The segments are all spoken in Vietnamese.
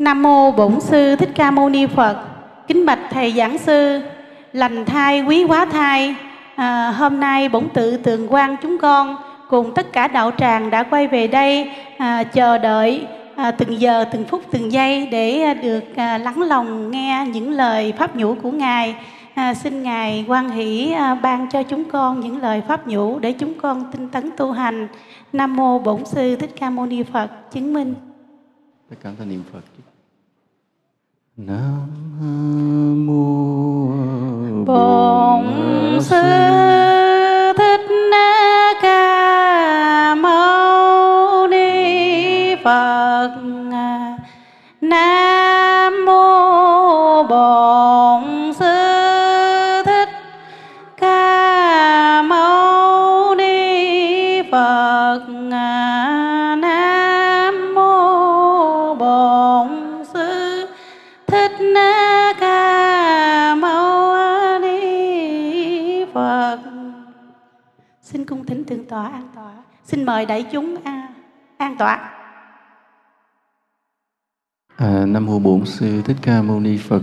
Nam mô Bổn sư Thích Ca Mâu Ni Phật. Kính bạch thầy giảng sư, lành thai quý quá thai. À, hôm nay bổn tự tường quan chúng con cùng tất cả đạo tràng đã quay về đây à, chờ đợi à, từng giờ từng phút từng giây để được à, lắng lòng nghe những lời pháp nhũ của ngài. À, xin ngài quan hỷ à, ban cho chúng con những lời pháp nhũ để chúng con tinh tấn tu hành. Nam mô Bổn sư Thích Ca Mâu Ni Phật chứng minh. Tất cả thành niệm Phật. Nam mô Bổn sư Xin mời đại chúng an, an tọa. À, Nam mô Bổn sư Thích Ca Mâu Ni Phật.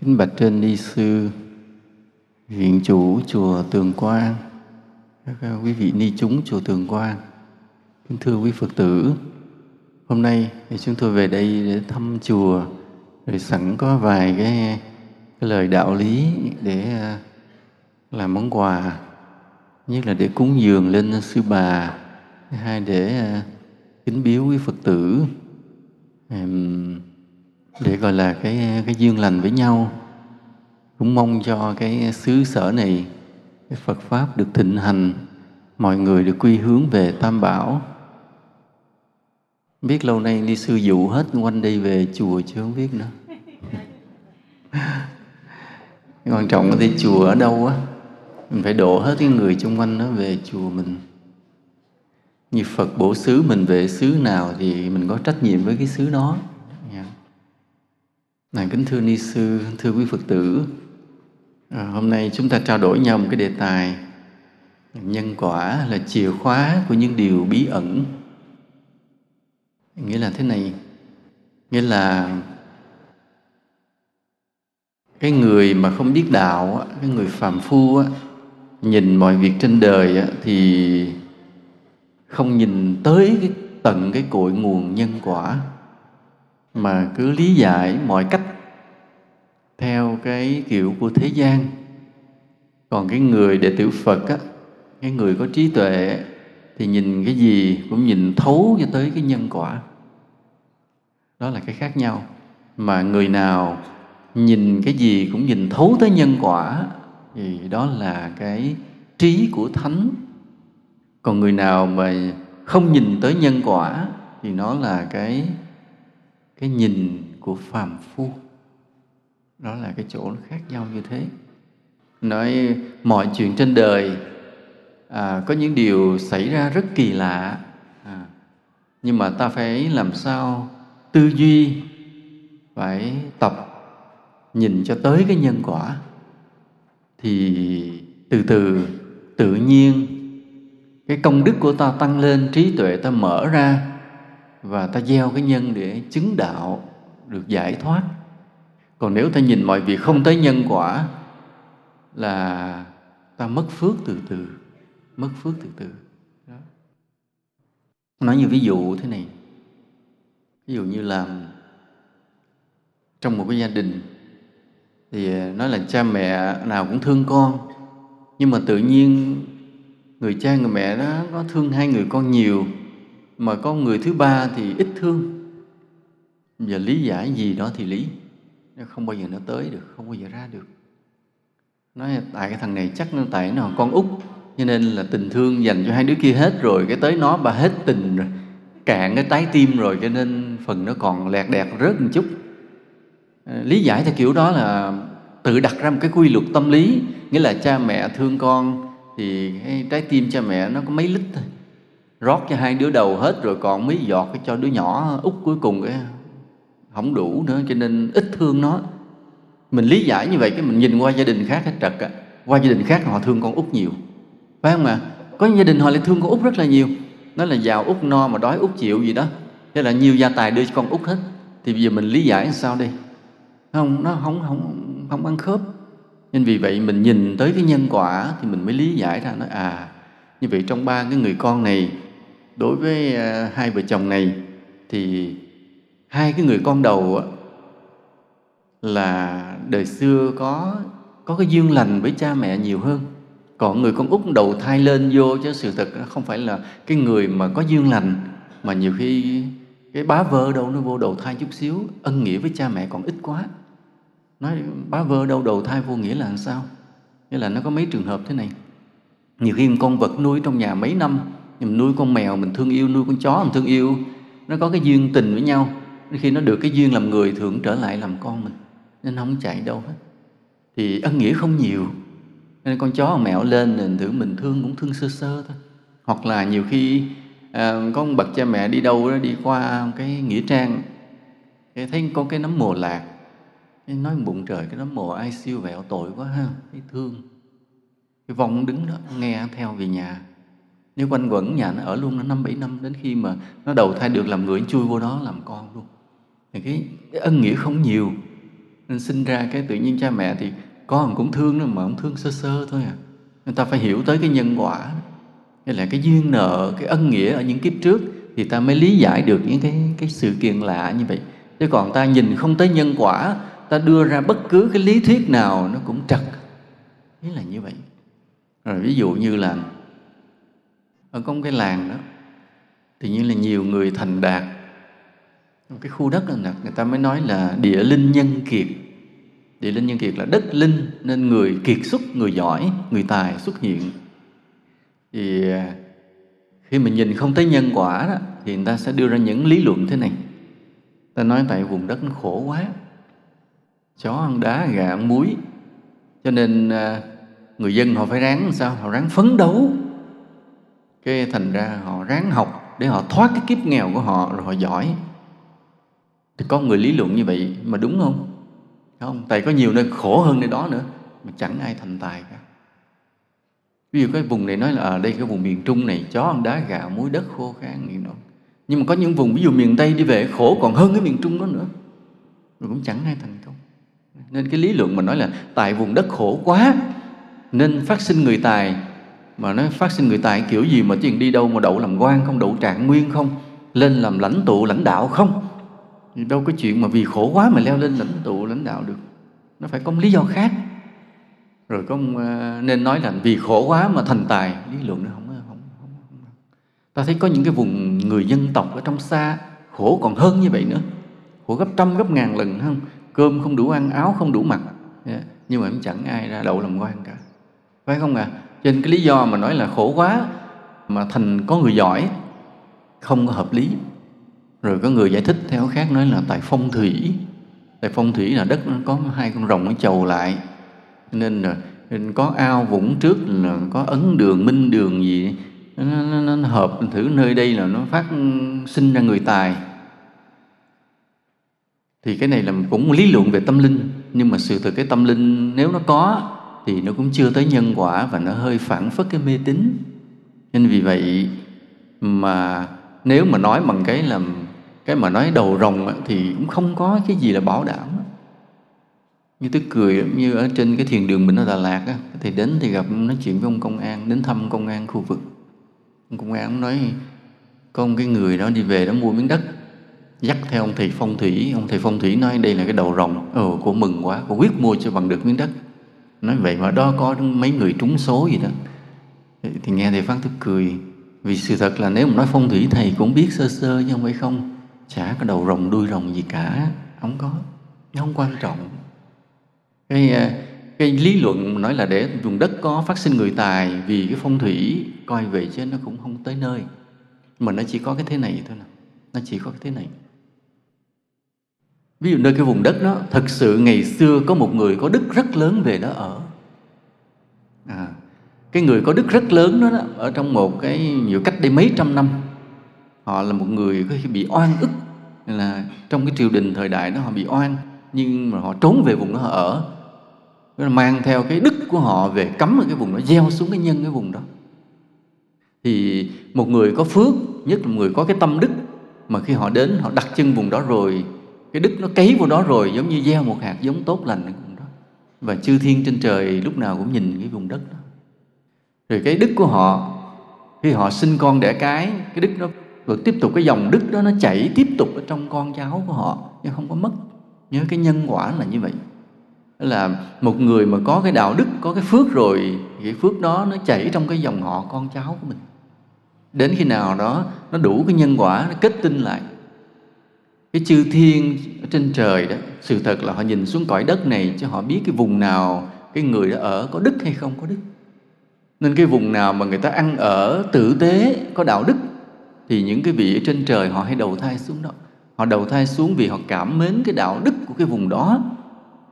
Kính bạch trên ni sư, viện chủ chùa Tường Quang, các à, quý vị ni chúng chùa Tường Quang. Kính thưa quý Phật tử, hôm nay thì chúng tôi về đây để thăm chùa, rồi sẵn có vài cái, cái lời đạo lý để à, làm món quà, nhất là để cúng dường lên sư bà, thứ hai để à, kính biếu quý Phật tử. Để gọi là cái à, cái duyên lành với nhau. Cũng mong cho cái xứ sở này cái Phật pháp được thịnh hành mọi người được quy hướng về Tam Bảo. Biết lâu nay đi sư dụ hết quanh đây về chùa chứ không biết nữa. Quan trọng là đi chùa ở đâu á mình phải độ hết cái người xung quanh đó về chùa mình như Phật bổ xứ mình về xứ nào thì mình có trách nhiệm với cái xứ đó. Dạ. Này kính thưa ni sư, thưa quý Phật tử, à, hôm nay chúng ta trao đổi nhau một cái đề tài nhân quả là chìa khóa của những điều bí ẩn. Nghĩa là thế này, nghĩa là cái người mà không biết đạo, cái người phàm phu nhìn mọi việc trên đời thì không nhìn tới cái tận cái cội nguồn nhân quả, mà cứ lý giải mọi cách theo cái kiểu của thế gian. Còn cái người đệ tử phật á, cái người có trí tuệ thì nhìn cái gì cũng nhìn thấu cho tới cái nhân quả. Đó là cái khác nhau. Mà người nào nhìn cái gì cũng nhìn thấu tới nhân quả thì đó là cái trí của thánh. Còn người nào mà không nhìn tới nhân quả thì nó là cái cái nhìn của phàm phu. Đó là cái chỗ nó khác nhau như thế. Nói mọi chuyện trên đời à, có những điều xảy ra rất kỳ lạ à, nhưng mà ta phải làm sao tư duy phải tập nhìn cho tới cái nhân quả thì từ từ, tự nhiên, cái công đức của ta tăng lên, trí tuệ ta mở ra và ta gieo cái nhân để chứng đạo, được giải thoát. Còn nếu ta nhìn mọi việc không tới nhân quả là ta mất phước từ từ, mất phước từ từ. Đó. nói như ví dụ thế này. Ví dụ như là trong một cái gia đình thì nói là cha mẹ nào cũng thương con. Nhưng mà tự nhiên người cha người mẹ đó có thương hai người con nhiều, mà có người thứ ba thì ít thương. Giờ lý giải gì đó thì lý. Nó không bao giờ nó tới được, không bao giờ ra được. Nói tại cái thằng này chắc nó tại nó con út, cho nên là tình thương dành cho hai đứa kia hết rồi, cái tới nó bà hết tình rồi, cạn cái trái tim rồi, cho nên phần nó còn lẹt đẹt rớt một chút. Lý giải theo kiểu đó là tự đặt ra một cái quy luật tâm lý, nghĩa là cha mẹ thương con thì cái trái tim cha mẹ nó có mấy lít thôi. Rót cho hai đứa đầu hết rồi còn mấy giọt cho đứa nhỏ út cuối cùng cái không đủ nữa, cho nên ít thương nó. Mình lý giải như vậy cái mình nhìn qua gia đình khác hết trật á. Qua gia đình khác họ thương con út nhiều. Phải không ạ? Có gia đình họ lại thương con út rất là nhiều. Nó là giàu út no mà đói út chịu gì đó. Thế là nhiều gia tài đưa cho con út hết. Thì bây giờ mình lý giải sao đây? Không, nó không không không ăn khớp. Nên vì vậy mình nhìn tới cái nhân quả thì mình mới lý giải ra, nói à như vậy trong ba cái người con này, đối với à, hai vợ chồng này thì hai cái người con đầu là đời xưa có có cái duyên lành với cha mẹ nhiều hơn. Còn người con út đầu thai lên vô chứ sự thật không phải là cái người mà có duyên lành, mà nhiều khi cái bá vơ đâu nó vô đầu thai chút xíu, ân nghĩa với cha mẹ còn ít quá nói bá vơ đâu đầu thai vô nghĩa là làm sao? Nghĩa là nó có mấy trường hợp thế này. Nhiều khi một con vật nuôi trong nhà mấy năm mình nuôi con mèo mình thương yêu nuôi con chó mình thương yêu nó có cái duyên tình với nhau. Khi nó được cái duyên làm người thường trở lại làm con mình nên không chạy đâu hết. Thì ân nghĩa không nhiều nên con chó con mèo lên nên thử mình thương cũng thương sơ sơ thôi. Hoặc là nhiều khi à, có một bậc cha mẹ đi đâu đó đi qua cái nghĩa trang thấy có cái nấm mồ lạc nói bụng trời cái đó mồ ai siêu vẹo tội quá ha thấy thương. Cái vong đứng đó nghe theo về nhà. Nếu quanh quẩn nhà nó ở luôn nó năm bảy năm đến khi mà nó đầu thai được làm người chui vô đó làm con luôn. Thì cái, cái ân nghĩa không nhiều. Nên sinh ra cái tự nhiên cha mẹ thì con cũng thương nó mà không thương sơ sơ thôi à. Người ta phải hiểu tới cái nhân quả. Hay là cái duyên nợ cái ân nghĩa ở những kiếp trước thì ta mới lý giải được những cái cái sự kiện lạ như vậy. Chứ còn ta nhìn không tới nhân quả ta đưa ra bất cứ cái lý thuyết nào nó cũng trật. Ý là như vậy. Rồi ví dụ như là ở trong cái làng đó tự nhiên là nhiều người thành đạt. Một cái khu đất là người ta mới nói là địa linh nhân kiệt. Địa linh nhân kiệt là đất linh nên người kiệt xuất người giỏi người tài xuất hiện. Thì à, khi mình nhìn không thấy nhân quả đó, thì người ta sẽ đưa ra những lý luận thế này. Ta nói tại vùng đất nó khổ quá chó ăn đá, gà ăn muối. Cho nên à, người dân họ phải ráng sao? Họ ráng phấn đấu. Cái thành ra họ ráng học để họ thoát cái kiếp nghèo của họ rồi họ giỏi. Thì có người lý luận như vậy mà đúng không? Không? Tại có nhiều nơi khổ hơn nơi đó nữa, mà chẳng ai thành tài cả. Ví dụ cái vùng này nói là ở đây cái vùng miền trung này, chó ăn đá gạo muối, đất khô khan gì đó. Nhưng mà có những vùng, ví dụ miền tây đi về khổ còn hơn cái miền trung đó nữa. Rồi cũng chẳng ai thành nên cái lý luận mình nói là tại vùng đất khổ quá nên phát sinh người tài. Mà nó phát sinh người tài kiểu gì mà chuyện đi đâu mà đậu làm quan không đậu trạng nguyên không lên làm lãnh tụ lãnh đạo không? Thì đâu có chuyện mà vì khổ quá mà leo lên lãnh tụ lãnh đạo được. Nó phải có một lý do khác. Rồi có à, nên nói là vì khổ quá mà thành tài. Lý luận nó không không, không, không. ta thấy có những cái vùng người dân tộc ở trong xa khổ còn hơn như vậy nữa. Khổ gấp trăm gấp ngàn lần không? Cơm không đủ ăn áo không đủ mặc. Dạ. Nhưng mà cũng chẳng ai ra đậu làm quan cả. Phải không ạ? À? trên cái lý do mà nói là khổ quá mà thành có người giỏi không có hợp lý. Rồi có người giải thích theo khác nói là tại phong thủy. Tại phong thủy là đất nó có hai con rồng nó chầu lại. Nên là nên có ao vũng trước là có ấn đường minh đường gì. Nó, nó, nó hợp thử nơi đây là nó phát sinh ra người tài thì cái này là cũng lý luận về tâm linh. Nhưng mà sự thật cái tâm linh nếu nó có thì nó cũng chưa tới nhân quả và nó hơi phản phất cái mê tín. Nên vì vậy mà nếu mà nói bằng cái làm cái mà nói đầu rồng thì cũng không có cái gì là bảo đảm như tôi cười như ở trên cái thiền đường mình ở Đà Lạt á, thì đến thì gặp nói chuyện với ông công an đến thăm công an khu vực. Ông công an nói có một cái người đó đi về đó mua miếng đất dắt theo ông thầy phong thủy. Ông thầy phong thủy nói đây là cái đầu rồng. Ồ, cô mừng quá. Cô quyết mua cho bằng được miếng đất. Nói vậy mà đó có mấy người trúng số gì đó. Thì nghe thầy phát thức cười. Vì sự thật là nếu mà nói phong thủy, thầy cũng biết sơ sơ chứ không phải không. Chả có đầu rồng, đuôi rồng gì cả. Không có. Nó không quan trọng. Cái à, cái lý luận nói là để vùng đất có phát sinh người tài vì cái phong thủy, coi về chứ nó cũng không tới nơi. Mà nó chỉ có cái thế này thôi nè. Nó chỉ có cái thế này ví dụ nơi cái vùng đất đó thực sự ngày xưa có một người có đức rất lớn về đó ở. À, cái người có đức rất lớn đó, đó ở trong một cái nhiều cách đây mấy trăm năm họ là một người có khi bị oan ức là trong cái triều đình thời đại đó họ bị oan nhưng mà họ trốn về vùng đó họ ở. Mang theo cái đức của họ về cấm ở cái vùng đó gieo xuống cái nhân cái vùng đó. Thì một người có phước nhất là một người có cái tâm đức mà khi họ đến họ đặt chân vùng đó rồi cái đức nó cấy vào đó rồi, giống như gieo một hạt giống tốt lành ở vùng đó. Và chư thiên trên trời lúc nào cũng nhìn cái vùng đất đó. Rồi cái đức của họ, khi họ sinh con đẻ cái cái đức nó vẫn tiếp tục cái dòng đức đó nó chảy tiếp tục ở trong con cháu của họ, nhưng không có mất. Nhớ cái nhân quả là như vậy. Là một người mà có cái đạo đức, có cái phước rồi cái phước đó nó chảy trong cái dòng họ, con cháu của mình. Đến khi nào đó nó đủ cái nhân quả, nó kết tinh lại cái chư thiên ở trên trời đó, sự thật là họ nhìn xuống cõi đất này cho họ biết cái vùng nào cái người đó ở có đức hay không có đức. Nên cái vùng nào mà người ta ăn ở tử tế có đạo đức, thì những cái vị ở trên trời họ hay đầu thai xuống đó. Họ đầu thai xuống vì họ cảm mến cái đạo đức của cái vùng đó,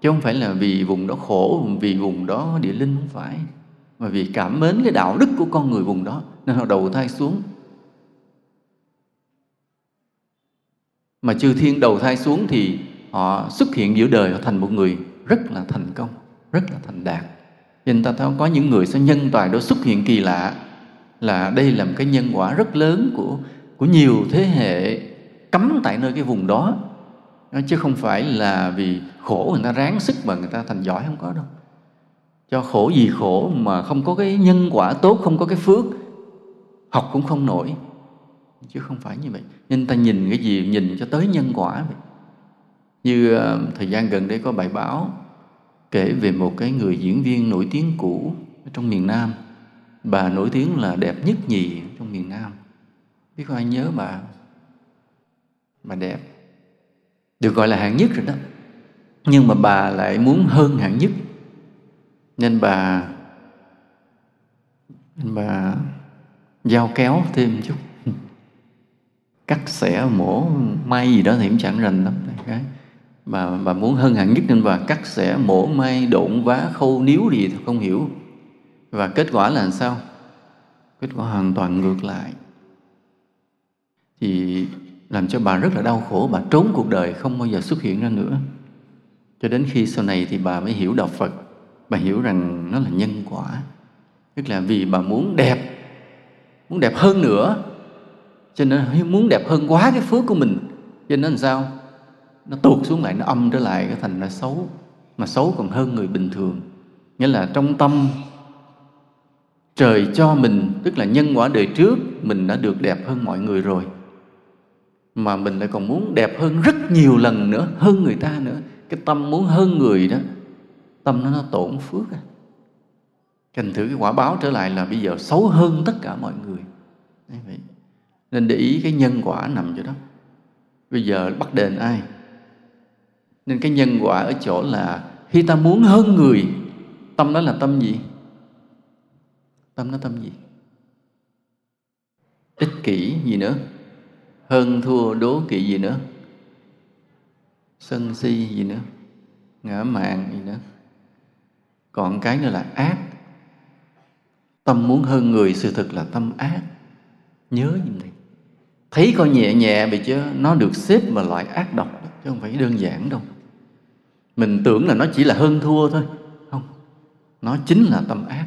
chứ không phải là vì vùng đó khổ, vì vùng đó địa linh không phải, mà vì cảm mến cái đạo đức của con người vùng đó. Nên họ đầu thai xuống. Mà chư thiên đầu thai xuống thì họ xuất hiện giữa đời, họ thành một người rất là thành công, rất là thành đạt. Nên ta thấy có những người sẽ nhân tài đó xuất hiện kỳ lạ, là đây là một cái nhân quả rất lớn của của nhiều thế hệ cấm tại nơi cái vùng đó, chứ không phải là vì khổ người ta ráng sức mà người ta thành giỏi, không có đâu. Cho khổ gì khổ mà không có cái nhân quả tốt, không có cái phước, học cũng không nổi chứ không phải như vậy. Nên ta nhìn cái gì nhìn cho tới nhân quả vậy. Như uh, thời gian gần đây có bài báo kể về một cái người diễn viên nổi tiếng cũ ở trong miền Nam. Bà nổi tiếng là đẹp nhất nhì trong miền Nam. Biết có ai nhớ bà? Bà đẹp. Được gọi là hạng nhất rồi đó. Nhưng mà bà lại muốn hơn hạng nhất. Nên bà nên bà giao kéo thêm chút cắt xẻ mổ may gì đó thì cũng chẳng rành lắm. Cái bà bà muốn hơn hạng nhất nên bà cắt xẻ mổ may, độn, vá, khâu, níu gì thì không hiểu. Và kết quả là làm sao? Kết quả hoàn toàn ngược lại. Thì làm cho bà rất là đau khổ, bà trốn cuộc đời không bao giờ xuất hiện ra nữa. Cho đến khi sau này thì bà mới hiểu đạo Phật. Bà hiểu rằng nó là nhân quả. Tức là vì bà muốn đẹp muốn đẹp hơn nữa cho nên muốn đẹp hơn quá cái phước của mình. Cho nên làm sao? Nó tuột xuống lại nó âm trở lại cái thành là xấu. Mà xấu còn hơn người bình thường. Nghĩa là trong tâm trời cho mình tức là nhân quả đời trước mình đã được đẹp hơn mọi người rồi. Mà mình lại còn muốn đẹp hơn rất nhiều lần nữa hơn người ta nữa. Cái tâm muốn hơn người đó tâm nó, nó tổn phước à. thành thử cái quả báo trở lại là bây giờ xấu hơn tất cả mọi người. Đấy vậy nên để ý cái nhân quả nằm chỗ đó. Bây giờ bắt đền ai? Nên cái nhân quả ở chỗ là khi ta muốn hơn người, tâm đó là tâm gì? Tâm nó tâm gì? Ích kỷ gì nữa? Hơn thua đố kỵ gì nữa? Sân si gì nữa? Ngã mạn gì nữa? Còn cái nữa là ác. Tâm muốn hơn người, sự thực là tâm ác. Nhớ như này thấy coi nhẹ nhẹ bị chứ, nó được xếp vào loại ác độc chứ không phải đơn giản đâu. Mình tưởng là nó chỉ là hơn thua thôi. Không, nó chính là tâm ác.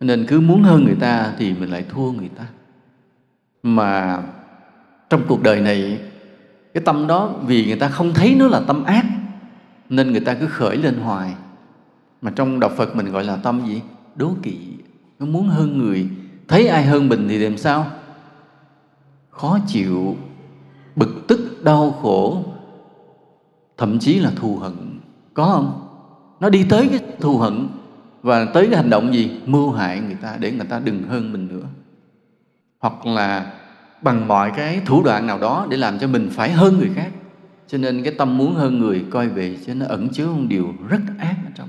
Nên cứ muốn hơn người ta thì mình lại thua người ta. Mà trong cuộc đời này, cái tâm đó vì người ta không thấy nó là tâm ác, nên người ta cứ khởi lên hoài. Mà trong đạo Phật mình gọi là tâm gì? Đố kỵ. Nó muốn hơn người. Thấy ai hơn mình thì làm sao? Khó chịu, bực tức, đau khổ, thậm chí là thù hận. Có không? Nó đi tới cái thù hận và tới cái hành động gì? Mưu hại người ta để người ta đừng hơn mình nữa. Hoặc là bằng mọi cái thủ đoạn nào đó để làm cho mình phải hơn người khác. Cho nên cái tâm muốn hơn người coi về cho nó ẩn chứa một điều rất ác ở trong.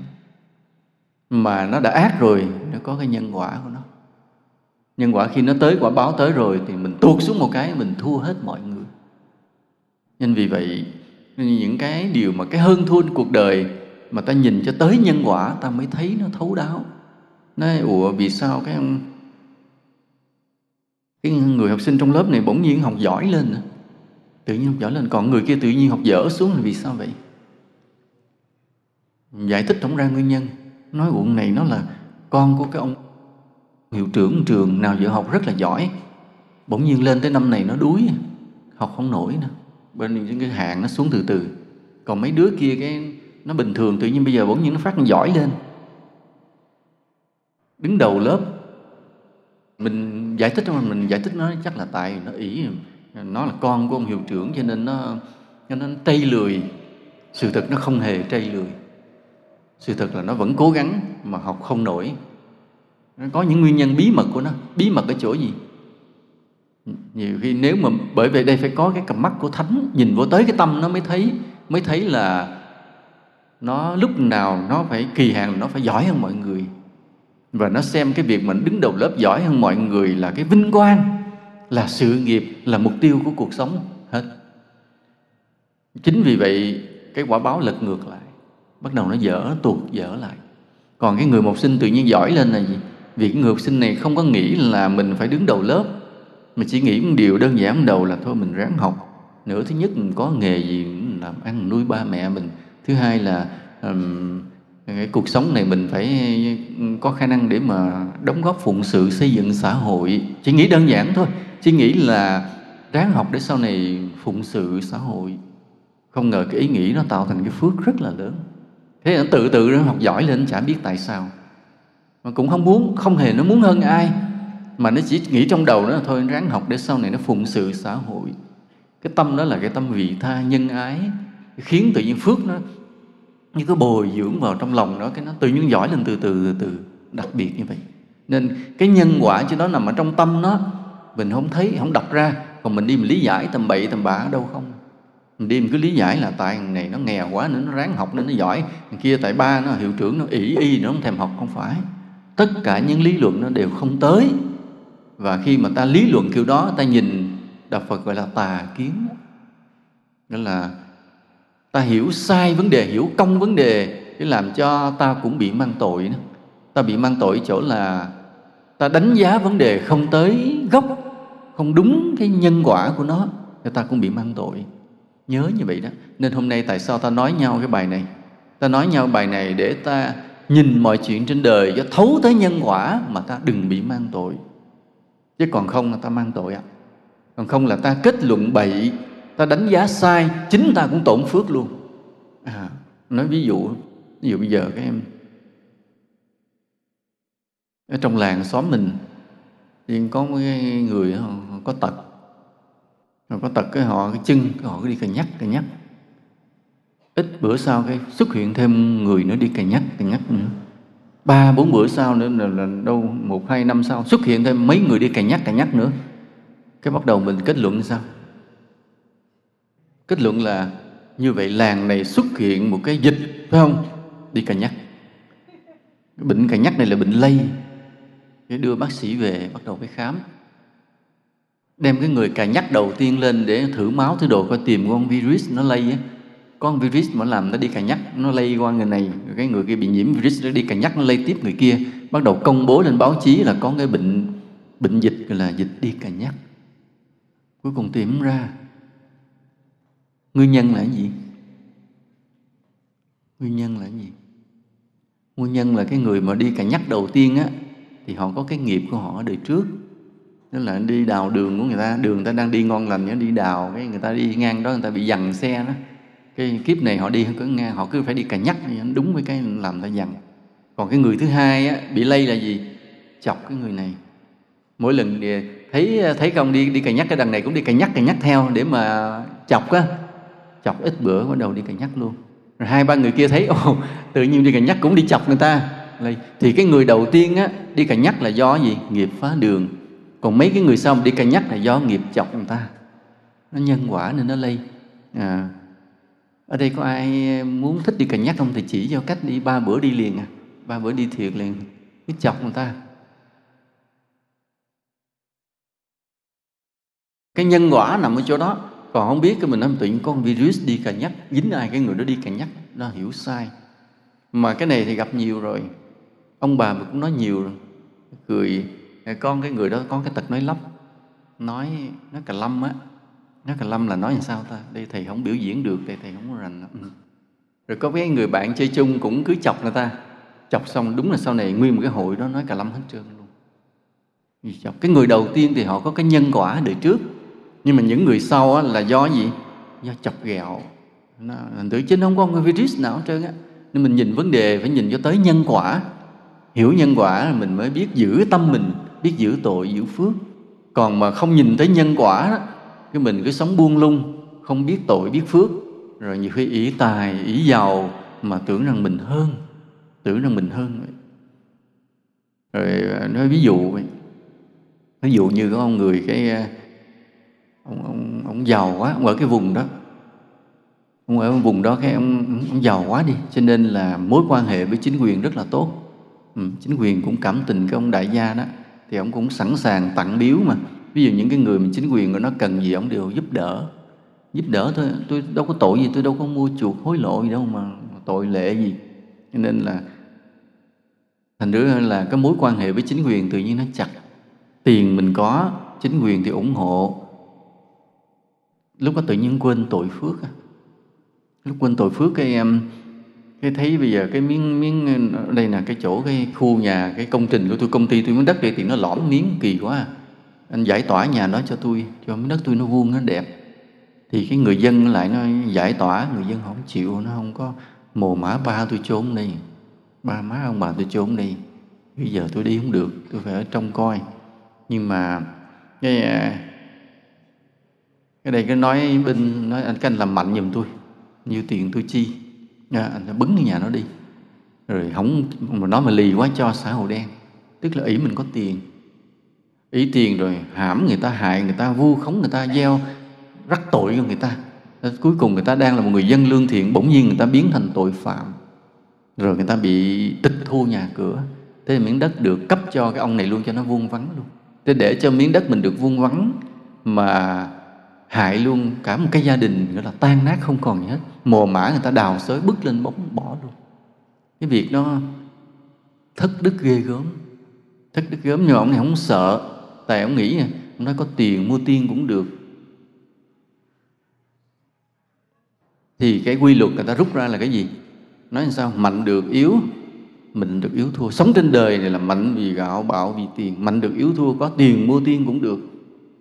Mà nó đã ác rồi, nó có cái nhân quả của nó nhân quả khi nó tới quả báo tới rồi thì mình tuột xuống một cái, mình thua hết mọi người. Nên vì vậy, những cái điều mà cái hơn thua cuộc đời mà ta nhìn cho tới nhân quả, ta mới thấy nó thấu đáo. Nói, ủa, vì sao cái ông, cái người học sinh trong lớp này bỗng nhiên học giỏi lên tự nhiên học giỏi lên, còn người kia tự nhiên học dở xuống là vì sao vậy? Giải thích không ra nguyên nhân. Nói quận này nó là con của cái ông hiệu trưởng trường nào giờ học rất là giỏi. Bỗng nhiên lên tới năm này nó đuối học không nổi nữa. Bên những cái hạng nó xuống từ từ. Còn mấy đứa kia cái nó bình thường tự nhiên bây giờ bỗng nhiên nó phát giỏi lên. Đứng đầu lớp mình giải thích mà mình giải thích nó chắc là tại nó ý, nó là con của ông hiệu trưởng cho nên nó cho nên tây lười. Sự thật nó không hề tây lười. Sự thật là nó vẫn cố gắng mà học không nổi có những nguyên nhân bí mật của nó. Bí mật ở chỗ gì? Nhiều khi nếu mà bởi vì đây phải có cái cặp mắt của thánh, nhìn vô tới cái tâm nó mới thấy mới thấy là nó lúc nào nó phải kỳ hạn nó phải giỏi hơn mọi người. Và nó xem cái việc mình đứng đầu lớp giỏi hơn mọi người là cái vinh quang, là sự nghiệp, là mục tiêu của cuộc sống. Hết. Chính vì vậy, cái quả báo lật ngược lại, bắt đầu nó dở tuột dở lại. Còn cái người một sinh tự nhiên giỏi lên là gì? Vì người học sinh này không có nghĩ là mình phải đứng đầu lớp mà chỉ nghĩ một điều đơn giản đầu là thôi mình ráng học. Nữa thứ nhất mình có nghề gì làm ăn nuôi ba mẹ mình. Thứ hai là um, cái cuộc sống này mình phải có khả năng để mà đóng góp phụng sự xây dựng xã hội. Chỉ nghĩ đơn giản thôi chỉ nghĩ là ráng học để sau này phụng sự xã hội. Không ngờ cái ý nghĩ nó tạo thành cái phước rất là lớn. Thế nó tự tự nó học giỏi lên chả biết tại sao mà cũng không muốn, không hề nó muốn hơn ai. Mà nó chỉ nghĩ trong đầu nó là thôi, ráng học để sau này nó phụng sự xã hội. Cái tâm đó là cái tâm vị tha nhân ái khiến tự nhiên phước nó như cái bồi dưỡng vào trong lòng đó, cái nó tự nhiên giỏi lên từ từ từ từ, đặc biệt như vậy. Nên cái nhân quả cho nó nằm ở trong tâm nó, mình không thấy, không đọc ra. Còn mình đi mình lý giải tầm bậy, tầm bạ ở đâu không? Mình đi mình cứ lý giải là tại thằng này nó nghèo quá, nên nó ráng học, nên nó giỏi. Thằng kia tại ba nó, hiệu trưởng nó ỷ y, nó không thèm học, không phải tất cả những lý luận nó đều không tới. Và khi mà ta lý luận kiểu đó, ta nhìn đạo phật gọi là tà kiến. Đó là ta hiểu sai vấn đề, hiểu công vấn đề, để làm cho ta cũng bị mang tội đó. ta bị mang tội chỗ là ta đánh giá vấn đề không tới gốc, không đúng cái nhân quả của nó, thì ta cũng bị mang tội. Nhớ như vậy đó. Nên hôm nay tại sao ta nói nhau cái bài này? Ta nói nhau bài này để ta nhìn mọi chuyện trên đời do thấu tới nhân quả mà ta đừng bị mang tội. Chứ còn không là ta mang tội ạ. À. còn không là ta kết luận bậy ta đánh giá sai chính ta cũng tổn phước luôn. À, nói ví dụ ví dụ bây giờ các em. Ở trong làng xóm mình thì có một người họ, họ có tật. Họ có tật cái họ cái chân họ cứ đi cà nhắc cà nhắc ít bữa sau cái xuất hiện thêm người nữa đi cày nhắc cày nhắc nữa. Ba bốn bữa sau nữa là, là đâu một hai năm sau xuất hiện thêm mấy người đi cày nhắc cày nhắc nữa. Cái bắt đầu mình kết luận sao? Kết luận là như vậy làng này xuất hiện một cái dịch phải không? Đi cày nhắc. Cái bệnh cày nhắc này là bệnh lây. Để đưa bác sĩ về bắt đầu phải khám. Đem cái người cà nhắc đầu tiên lên để thử máu thứ đồ coi tìm con virus nó lây á con virus mà làm nó đi cà nhắc, nó lây qua người này, cái người kia bị nhiễm virus nó đi cà nhắc, nó lây tiếp người kia. Bắt đầu công bố lên báo chí là có cái bệnh bệnh dịch gọi là dịch đi cà nhắc. Cuối cùng tìm ra. Nguyên nhân là cái gì? Nguyên nhân là cái gì? Nguyên nhân là cái người mà đi cà nhắc đầu tiên á, thì họ có cái nghiệp của họ ở đời trước. Tức là đi đào đường của người ta, đường người ta đang đi ngon lành, nó đi đào, cái người ta đi ngang đó, người ta bị dằn xe đó cái kiếp này họ đi cứ nghe họ cứ phải đi cà nhắc đúng với cái làm ta dằn còn cái người thứ hai á, bị lây là gì? Chọc cái người này. Mỗi lần thấy thấy công đi đi cà nhắc cái đằng này cũng đi cà nhắc cà nhắc theo để mà chọc á. Chọc ít bữa bắt đầu đi cà nhắc luôn. Rồi hai ba người kia thấy ồ tự nhiên đi cà nhắc cũng đi chọc người ta. Thì cái người đầu tiên á đi cà nhắc là do gì? Nghiệp phá đường. Còn mấy cái người sau đi cà nhắc là do nghiệp chọc người ta. Nó nhân quả nên nó lây. À, ở đây có ai muốn thích đi cà nhắc không? Thì chỉ cho cách đi ba bữa đi liền à. Ba bữa đi thiệt liền. Cứ chọc người ta. Cái nhân quả nằm ở chỗ đó. Còn không biết cái mình nói tự nhiên con virus đi cà nhắc dính ai cái người đó đi cà nhắc nó hiểu sai. Mà cái này thì gặp nhiều rồi. Ông bà mình cũng nói nhiều rồi. Cười con cái người đó có cái tật nói lắp nói nói cà lâm á nói cà lâm là nói làm sao ta? Đây thầy không biểu diễn được đây thầy không có rành. Ừ. rồi có cái người bạn chơi chung cũng cứ chọc người ta. Chọc xong đúng là sau này nguyên một cái hội đó nói cà lâm hết trơn luôn. Vì chọc? Cái người đầu tiên thì họ có cái nhân quả đời trước. Nhưng mà những người sau á, là do gì? Do chọc ghẹo. Nó thành thử chứ không có cái virus nào hết trơn á. Nên mình nhìn vấn đề phải nhìn cho tới nhân quả. Hiểu nhân quả là mình mới biết giữ tâm mình biết giữ tội giữ phước. Còn mà không nhìn tới nhân quả đó cái mình cứ sống buông lung không biết tội biết phước. Rồi nhiều khi ý tài ý giàu mà tưởng rằng mình hơn tưởng rằng mình hơn vậy. rồi à, nói ví dụ vậy. Ví dụ như có ông người cái à, ông ông ông giàu quá ông ở cái vùng đó. Ông ở vùng đó cái ông, ông giàu quá đi cho nên là mối quan hệ với chính quyền rất là tốt. Ừ, chính quyền cũng cảm tình cái ông đại gia đó thì ông cũng sẵn sàng tặng biếu mà ví dụ những cái người mà chính quyền của nó cần gì, ông đều giúp đỡ. Giúp đỡ thôi. Tôi đâu có tội gì, tôi đâu có mua chuộc hối lộ gì đâu mà tội lệ gì. Cho nên là thành ra là cái mối quan hệ với chính quyền tự nhiên nó chặt. Tiền mình có, chính quyền thì ủng hộ. Lúc đó tự nhiên quên tội phước lúc quên tội phước cái, em, cái thấy bây giờ cái miếng miếng đây là cái chỗ, cái khu nhà, cái công trình của tôi, công ty tôi muốn đất đây thì nó lõm miếng kỳ quá à anh giải tỏa nhà đó cho tôi cho miếng đất tôi nó vuông nó đẹp. Thì cái người dân lại nó giải tỏa. Người dân không chịu nó không có mồ mã ba tôi trốn đi. Ba má ông bà tôi trốn đi. Bây giờ tôi đi không được tôi phải ở trong coi. Nhưng mà cái à, cái đây cái nói bên nói anh canh làm mạnh giùm tôi. Nhiều tiền tôi chi? À, anh bứng cái nhà nó đi. Rồi không mà nói mà lì quá cho xã hội đen. Tức là ý mình có tiền ý tiền rồi hãm người ta hại, người ta vu khống, người ta gieo, rắc tội cho người ta. Cuối cùng người ta đang là một người dân lương thiện, bỗng nhiên người ta biến thành tội phạm. Rồi người ta bị tịch thu nhà cửa. Thế thì miếng đất được cấp cho cái ông này luôn cho nó vuông vắn luôn. Thế để cho miếng đất mình được vuông vắn mà hại luôn cả một cái gia đình, gọi là tan nát không còn gì hết. Mồ mã người ta đào xới bứt lên bóng bỏ luôn. Cái việc nó thất đức ghê gớm. Thất đức gớm nhưng mà ông này không sợ tại ông nghĩ ông nói có tiền mua tiên cũng được. Thì cái quy luật người ta rút ra là cái gì? Nói làm sao? Mạnh được yếu, mình được yếu thua. Sống trên đời này là mạnh vì gạo, bạo, vì tiền. Mạnh được yếu thua, có tiền mua tiên cũng được.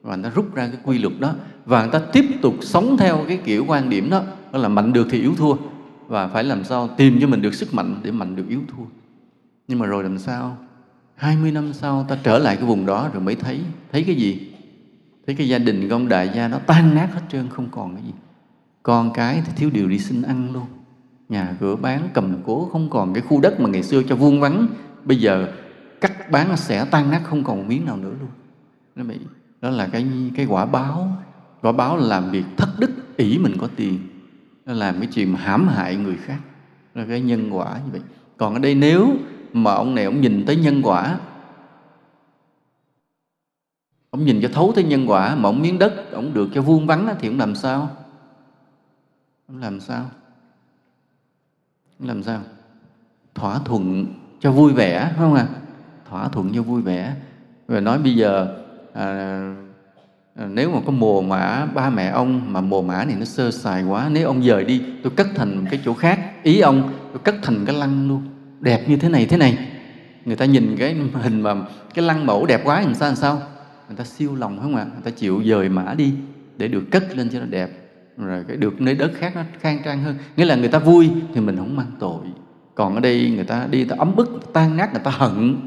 Và người ta rút ra cái quy luật đó. Và người ta tiếp tục sống theo cái kiểu quan điểm đó. Đó là mạnh được thì yếu thua. Và phải làm sao? Tìm cho mình được sức mạnh để mạnh được yếu thua. Nhưng mà rồi làm sao? 20 năm sau, ta trở lại cái vùng đó rồi mới thấy. Thấy cái gì? Thấy cái gia đình của ông đại gia nó tan nát hết trơn, không còn cái gì. Con cái thì thiếu điều đi xin ăn luôn. Nhà cửa bán, cầm cố, không còn cái khu đất mà ngày xưa cho vuông vắn bây giờ cắt bán nó sẽ tan nát, không còn một miếng nào nữa luôn. Nó bị, đó là cái cái quả báo. Quả báo là làm việc thất đức, ỷ mình có tiền. Nó làm cái chuyện mà hãm hại người khác. Là cái nhân quả như vậy. Còn ở đây nếu mà ông này ông nhìn tới nhân quả. Ông nhìn cho thấu tới nhân quả mà ông miếng đất ông được cho vuông vắn thì ông làm sao? Ông làm sao? Ông làm sao? Thỏa thuận cho vui vẻ phải không ạ? À? thỏa thuận cho vui vẻ. Rồi nói bây giờ à, à nếu mà có mồ mã ba mẹ ông mà mồ mã này nó sơ sài quá nếu ông dời đi tôi cất thành cái chỗ khác. Ý ông tôi cất thành cái lăng luôn đẹp như thế này thế này. Người ta nhìn cái hình mà cái lăng mẫu đẹp quá làm sao làm sao? Người ta siêu lòng không ạ? Người ta chịu dời mã đi để được cất lên cho nó đẹp. Rồi cái được nơi đất khác nó khang trang hơn. Nghĩa là người ta vui thì mình không mang tội. Còn ở đây người ta đi ta ấm bức tan nát người ta hận.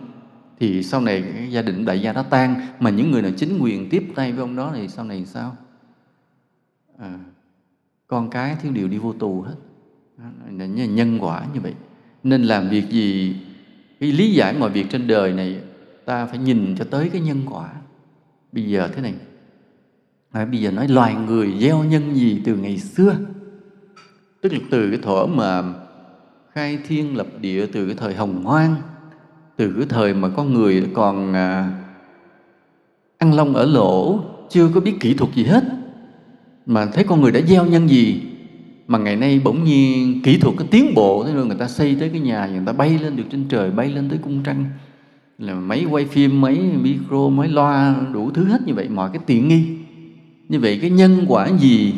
Thì sau này cái gia đình đại gia nó tan. Mà những người nào chính quyền tiếp tay với ông đó thì sau này sao? À, con cái thiếu điều đi vô tù hết. Nhân quả như vậy nên làm việc gì? Cái lý giải mọi việc trên đời này ta phải nhìn cho tới cái nhân quả. Bây giờ thế này. À, bây giờ nói loài người gieo nhân gì từ ngày xưa? Tức là từ cái thuở mà khai thiên lập địa từ cái thời hồng hoang từ cái thời mà con người còn à, ăn lông ở lỗ chưa có biết kỹ thuật gì hết. Mà thấy con người đã gieo nhân gì? Mà ngày nay bỗng nhiên kỹ thuật cái tiến bộ, thế rồi người ta xây tới cái nhà người ta bay lên được trên trời, bay lên tới cung trăng. Là máy quay phim, máy micro, máy loa, đủ thứ hết như vậy, mọi cái tiện nghi. Như vậy cái nhân quả gì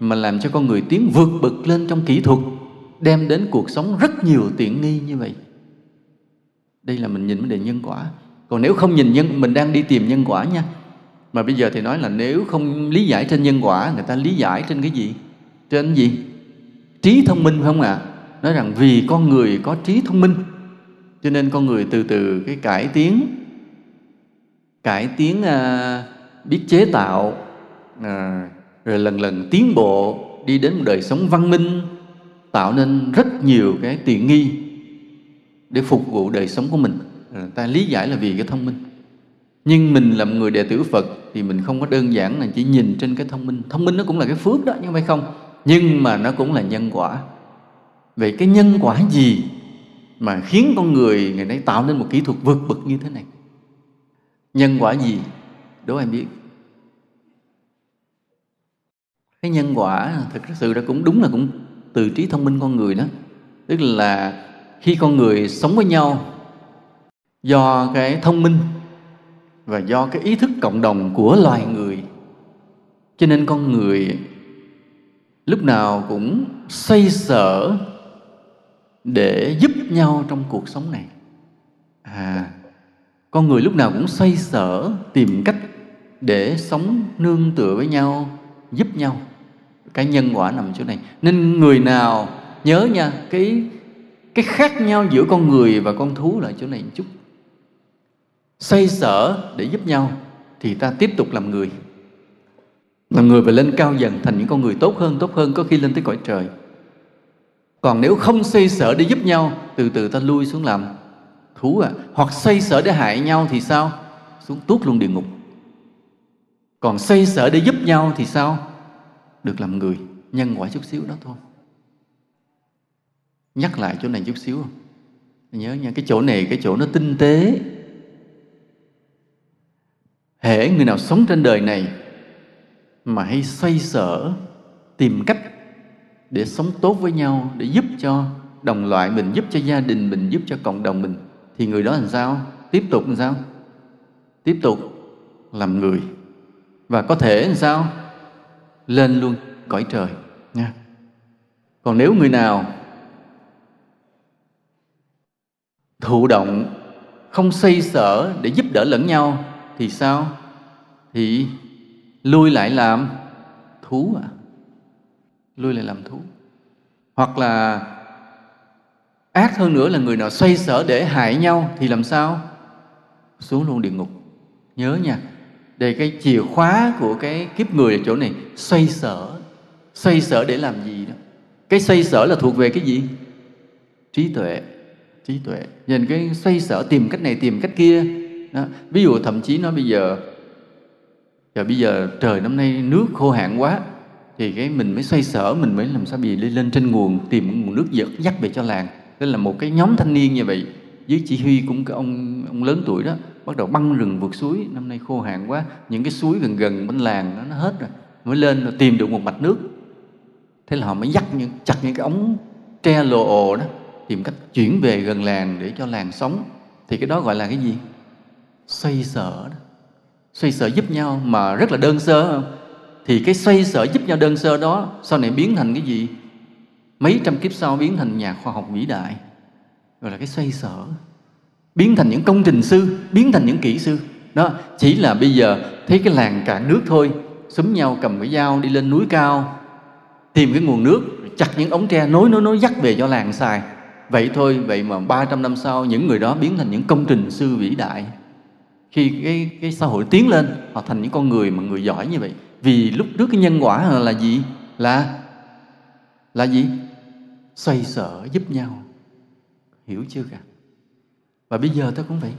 mà làm cho con người tiến vượt bậc lên trong kỹ thuật, đem đến cuộc sống rất nhiều tiện nghi như vậy? Đây là mình nhìn vấn đề nhân quả. Còn nếu không nhìn nhân, mình đang đi tìm nhân quả nha. Mà bây giờ thì nói là nếu không lý giải trên nhân quả, người ta lý giải trên cái gì? Trên gì? Trí thông minh không ạ? À? nói rằng vì con người có trí thông minh cho nên con người từ từ cái cải tiến cải tiến à, biết chế tạo à, rồi lần lần tiến bộ đi đến một đời sống văn minh tạo nên rất nhiều cái tiện nghi để phục vụ đời sống của mình. À, ta lý giải là vì cái thông minh. Nhưng mình là một người đệ tử Phật thì mình không có đơn giản là chỉ nhìn trên cái thông minh. Thông minh nó cũng là cái phước đó nhưng phải không? Nhưng mà nó cũng là nhân quả. Về cái nhân quả gì mà khiến con người ngày nay tạo nên một kỹ thuật vượt bậc như thế này? Nhân quả gì? Đố em biết. Cái nhân quả, thực sự ra cũng đúng là cũng từ trí thông minh con người đó. Tức là khi con người sống với nhau do cái thông minh và do cái ý thức cộng đồng của loài người, cho nên con người lúc nào cũng xoay sở để giúp nhau trong cuộc sống này. À con người lúc nào cũng xoay sở tìm cách để sống nương tựa với nhau, giúp nhau. Cái nhân quả nằm chỗ này. Nên người nào, nhớ nha, cái cái khác nhau giữa con người và con thú là chỗ này một chút. Xoay sở để giúp nhau thì ta tiếp tục làm người là người phải lên cao dần thành những con người tốt hơn tốt hơn có khi lên tới cõi trời. Còn nếu không xây sở để giúp nhau, từ từ ta lui xuống làm thú à. Hoặc xây sở để hại nhau thì sao? Xuống tuốt luôn địa ngục. Còn xây sở để giúp nhau thì sao? Được làm người, nhân quả chút xíu đó thôi. Nhắc lại chỗ này chút xíu. Không nhớ nha, cái chỗ này, cái chỗ nó tinh tế. Hễ người nào sống trên đời này mà hay xoay sở, tìm cách để sống tốt với nhau, để giúp cho đồng loại mình, giúp cho gia đình mình, giúp cho cộng đồng mình, thì người đó làm sao? Tiếp tục làm sao? Tiếp tục làm người. Và có thể làm sao? Lên luôn cõi trời, nha. Còn nếu người nào thụ động, không xây sở để giúp đỡ lẫn nhau, thì sao? Thì lui lại làm thú à? Lui lại làm thú. Hoặc là ác hơn nữa là người nào xoay sở để hại nhau thì làm sao? Xuống luôn địa ngục. Nhớ nha, đây cái chìa khóa của cái kiếp người ở chỗ này, xoay sở. Xoay sở để làm gì đó? Cái xoay sở là thuộc về cái gì? Trí tuệ trí tuệ. Nhìn cái xoay sở, tìm cách này, tìm cách kia. Đó. ví dụ thậm chí nó bây giờ và bây giờ trời năm nay nước khô hạn quá thì cái mình mới xoay sở mình mới làm sao bị lên, lên trên nguồn tìm nguồn nước dật dắt về cho làng. Tức là một cái nhóm thanh niên như vậy dưới chỉ huy cũng cái ông ông lớn tuổi đó bắt đầu băng rừng vượt suối. Năm nay khô hạn quá những cái suối gần gần bên làng nó, nó hết rồi mới lên rồi tìm được một mạch nước. Thế là họ mới dắt những chặt những cái ống tre lồ ồ đó tìm cách chuyển về gần làng để cho làng sống. Thì cái đó gọi là cái gì? Xoay sở đó xoay sở giúp nhau mà rất là đơn sơ không? Thì cái xoay sở giúp nhau đơn sơ đó, sau này biến thành cái gì? Mấy trăm kiếp sau biến thành nhà khoa học vĩ đại. Gọi là cái xoay sở. Biến thành những công trình sư, biến thành những kỹ sư. Đó, chỉ là bây giờ thấy cái làng cạn nước thôi súng nhau cầm cái dao đi lên núi cao, tìm cái nguồn nước chặt những ống tre nối nối nối dắt về cho làng xài. Vậy thôi, vậy mà 300 năm sau, những người đó biến thành những công trình sư vĩ đại khi cái, cái xã hội tiến lên họ thành những con người mà người giỏi như vậy. Vì lúc trước cái nhân quả là gì? Là là gì? Xoay sở giúp nhau. Hiểu chưa cả? Và bây giờ ta cũng vậy.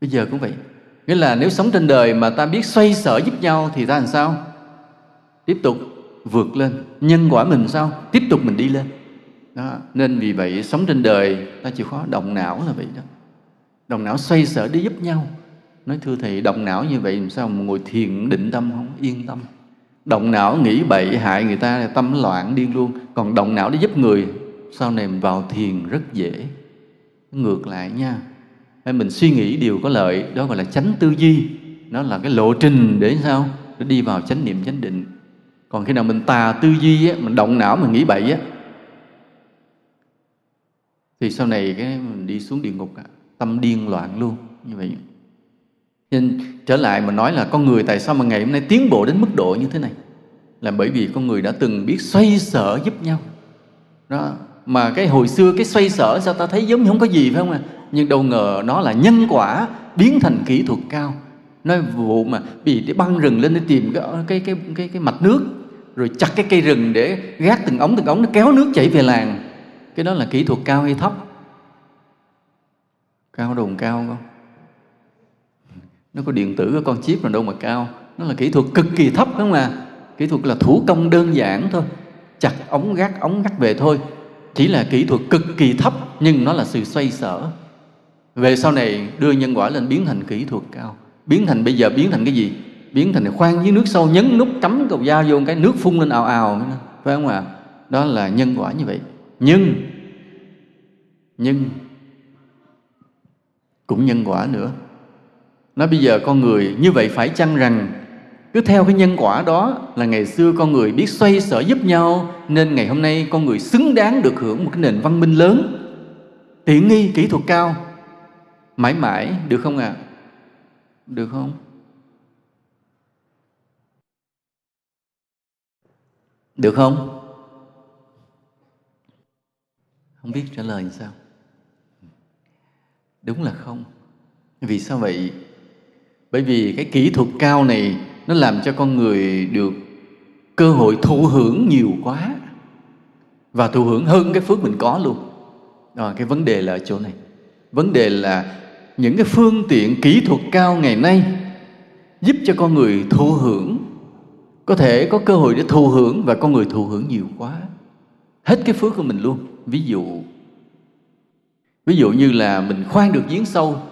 Bây giờ cũng vậy. Nghĩa là nếu sống trên đời mà ta biết xoay sở giúp nhau thì ta làm sao? Tiếp tục vượt lên. Nhân quả mình sao? Tiếp tục mình đi lên. Đó. nên vì vậy sống trên đời ta chịu khó động não là vậy đó. Đồng não xoay sở để giúp nhau nói thưa thầy động não như vậy làm sao mà ngồi thiền định tâm không? Yên tâm. Động não nghĩ bậy hại người ta tâm loạn điên luôn. Còn động não để giúp người sau này mình vào thiền rất dễ. Ngược lại nha hay mình suy nghĩ điều có lợi đó gọi là chánh tư duy. Nó là cái lộ trình để sao? Để đi vào chánh niệm chánh định. Còn khi nào mình tà tư duy á, mình động não mình nghĩ bậy á thì sau này cái mình đi xuống địa ngục tâm điên loạn luôn. Như vậy nên trở lại mà nói là con người tại sao mà ngày hôm nay tiến bộ đến mức độ như thế này? Là bởi vì con người đã từng biết xoay sở giúp nhau. Đó mà cái hồi xưa cái xoay sở sao ta thấy giống như không có gì phải không ạ? Nhưng đâu ngờ nó là nhân quả biến thành kỹ thuật cao. Nói vụ mà bị để băng rừng lên để tìm cái cái cái cái, cái mạch nước rồi chặt cái cây rừng để gác từng ống từng ống nó kéo nước chảy về làng. Cái đó là kỹ thuật cao hay thấp? Cao đồn cao không? Nó có điện tử, có con chip nào đâu mà cao. Nó là kỹ thuật cực kỳ thấp không à kỹ thuật là thủ công đơn giản thôi. Chặt ống, gác ống, gác về thôi. Chỉ là kỹ thuật cực kỳ thấp, nhưng nó là sự xoay sở. Về sau này, đưa nhân quả lên biến thành kỹ thuật cao. Biến thành bây giờ biến thành cái gì? Biến thành khoan dưới nước sâu, nhấn nút cắm cầu dao vô cái nước phun lên ào ào. Phải không ạ? À? đó là nhân quả như vậy. Nhưng nhưng, cũng nhân quả nữa nói bây giờ con người như vậy phải chăng rằng cứ theo cái nhân quả đó là ngày xưa con người biết xoay sở giúp nhau, nên ngày hôm nay con người xứng đáng được hưởng một cái nền văn minh lớn. Tiện nghi, kỹ thuật cao. Mãi mãi, được không ạ? À? được không? Được không? Không biết trả lời sao. Đúng là không. Vì sao vậy? Bởi vì cái kỹ thuật cao này nó làm cho con người được cơ hội thụ hưởng nhiều quá. Và thụ hưởng hơn cái phước mình có luôn. À, cái vấn đề là ở chỗ này. Vấn đề là những cái phương tiện kỹ thuật cao ngày nay giúp cho con người thụ hưởng có thể có cơ hội để thụ hưởng và con người thụ hưởng nhiều quá. Hết cái phước của mình luôn. Ví dụ ví dụ như là mình khoan được giếng sâu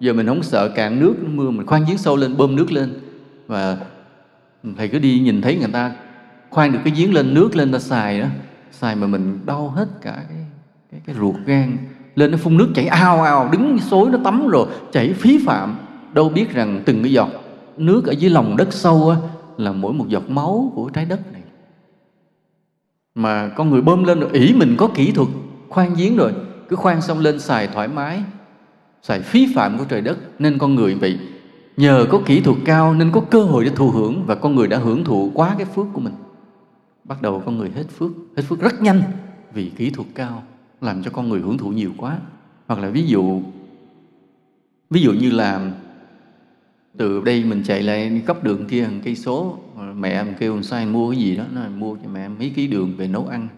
giờ mình không sợ cạn nước mưa mình khoan giếng sâu lên bơm nước lên. Và thầy cứ đi nhìn thấy người ta khoan được cái giếng lên nước lên ta xài đó xài mà mình đau hết cả cái cái, cái ruột gan. Lên nó phun nước chảy ao ao đứng xối nó tắm rồi chảy phí phạm. Đâu biết rằng từng cái giọt nước ở dưới lòng đất sâu á, là mỗi một giọt máu của trái đất này. Mà con người bơm lên rồi ỷ mình có kỹ thuật khoan giếng rồi. Cứ khoan xong lên xài thoải mái sai phí phạm của trời đất nên con người vậy nhờ có kỹ thuật cao nên có cơ hội để thụ hưởng và con người đã hưởng thụ quá cái phước của mình. Bắt đầu con người hết phước hết phước rất nhanh vì kỹ thuật cao làm cho con người hưởng thụ nhiều quá. Hoặc là ví dụ ví dụ như là từ đây mình chạy lại cấp đường kia hàng cây số, mẹ mình kêu sai mua cái gì đó nó mua cho mẹ mấy ký đường về nấu ăn.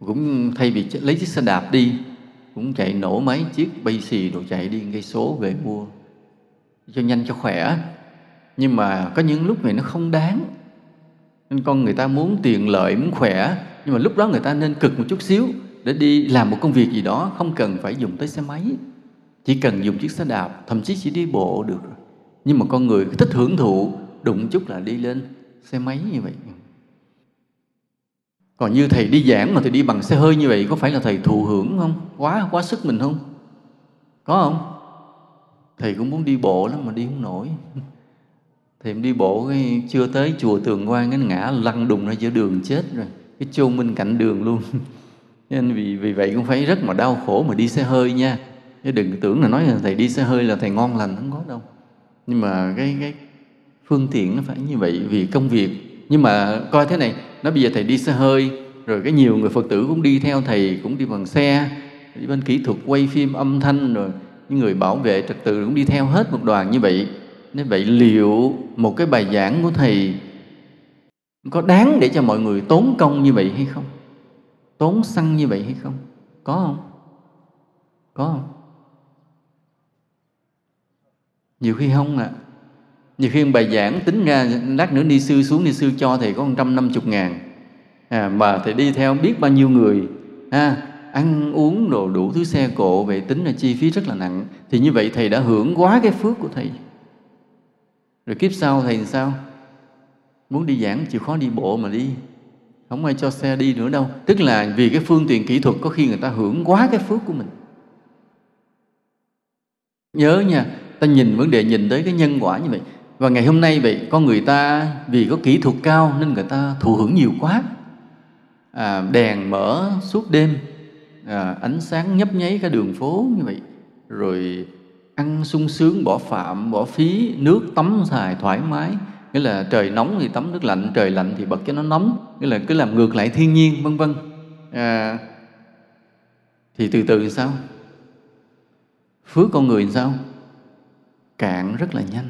Cũng thay vì lấy chiếc xe đạp đi cũng chạy nổ mấy chiếc bay xì đồ chạy đi cây số về mua cho nhanh cho khỏe. Nhưng mà có những lúc này nó không đáng. Nên con người ta muốn tiền lợi, muốn khỏe. Nhưng mà lúc đó người ta nên cực một chút xíu để đi làm một công việc gì đó. Không cần phải dùng tới xe máy. Chỉ cần dùng chiếc xe đạp, thậm chí chỉ đi bộ được. Nhưng mà con người thích hưởng thụ, đụng chút là đi lên xe máy như vậy còn như thầy đi giảng mà thầy đi bằng xe hơi như vậy, có phải là thầy thụ hưởng không? Quá quá sức mình không? Có không? Thầy cũng muốn đi bộ lắm mà đi không nổi. Thầy đi bộ cái chưa tới chùa tường quan cái ngã lăn đùng ra giữa đường chết rồi. Cái chôn bên cạnh đường luôn. Nên vì vì vậy cũng phải rất mà đau khổ mà đi xe hơi nha. Chứ đừng tưởng là nói là thầy đi xe hơi là thầy ngon lành, không có đâu. Nhưng mà cái cái phương tiện nó phải như vậy vì công việc. Nhưng mà coi thế này nó bây giờ thầy đi xe hơi, rồi cái nhiều người phật tử cũng đi theo thầy, cũng đi bằng xe, đi bên kỹ thuật quay phim âm thanh, rồi những người bảo vệ trật tự cũng đi theo hết một đoàn như vậy. Nên vậy liệu một cái bài giảng của thầy có đáng để cho mọi người tốn công như vậy hay không? Tốn xăng như vậy hay không? Có không? Có không? Nhiều khi không ạ. à nhiều khi bài giảng tính ra lát nữa ni sư xuống ni sư cho thầy có một trăm năm chục ngàn. À, mà thầy đi theo biết bao nhiêu người. Ha à, ăn uống đồ đủ thứ xe cộ về tính là chi phí rất là nặng. Thì như vậy thầy đã hưởng quá cái phước của thầy. Rồi kiếp sau thầy làm sao? Muốn đi giảng chịu khó đi bộ mà đi. Không ai cho xe đi nữa đâu. Tức là vì cái phương tiện kỹ thuật có khi người ta hưởng quá cái phước của mình. Nhớ nha ta nhìn vấn đề nhìn tới cái nhân quả như vậy và ngày hôm nay vậy con người ta vì có kỹ thuật cao nên người ta thụ hưởng nhiều quá. À, đèn mở suốt đêm à, ánh sáng nhấp nháy cả đường phố như vậy. Rồi ăn sung sướng bỏ phạm bỏ phí nước tắm xài thoải mái. Nghĩa là trời nóng thì tắm nước lạnh trời lạnh thì bật cho nó nóng. Nghĩa là cứ làm ngược lại thiên nhiên vân vân. À, thì từ từ sao? Phước con người sao? Cạn rất là nhanh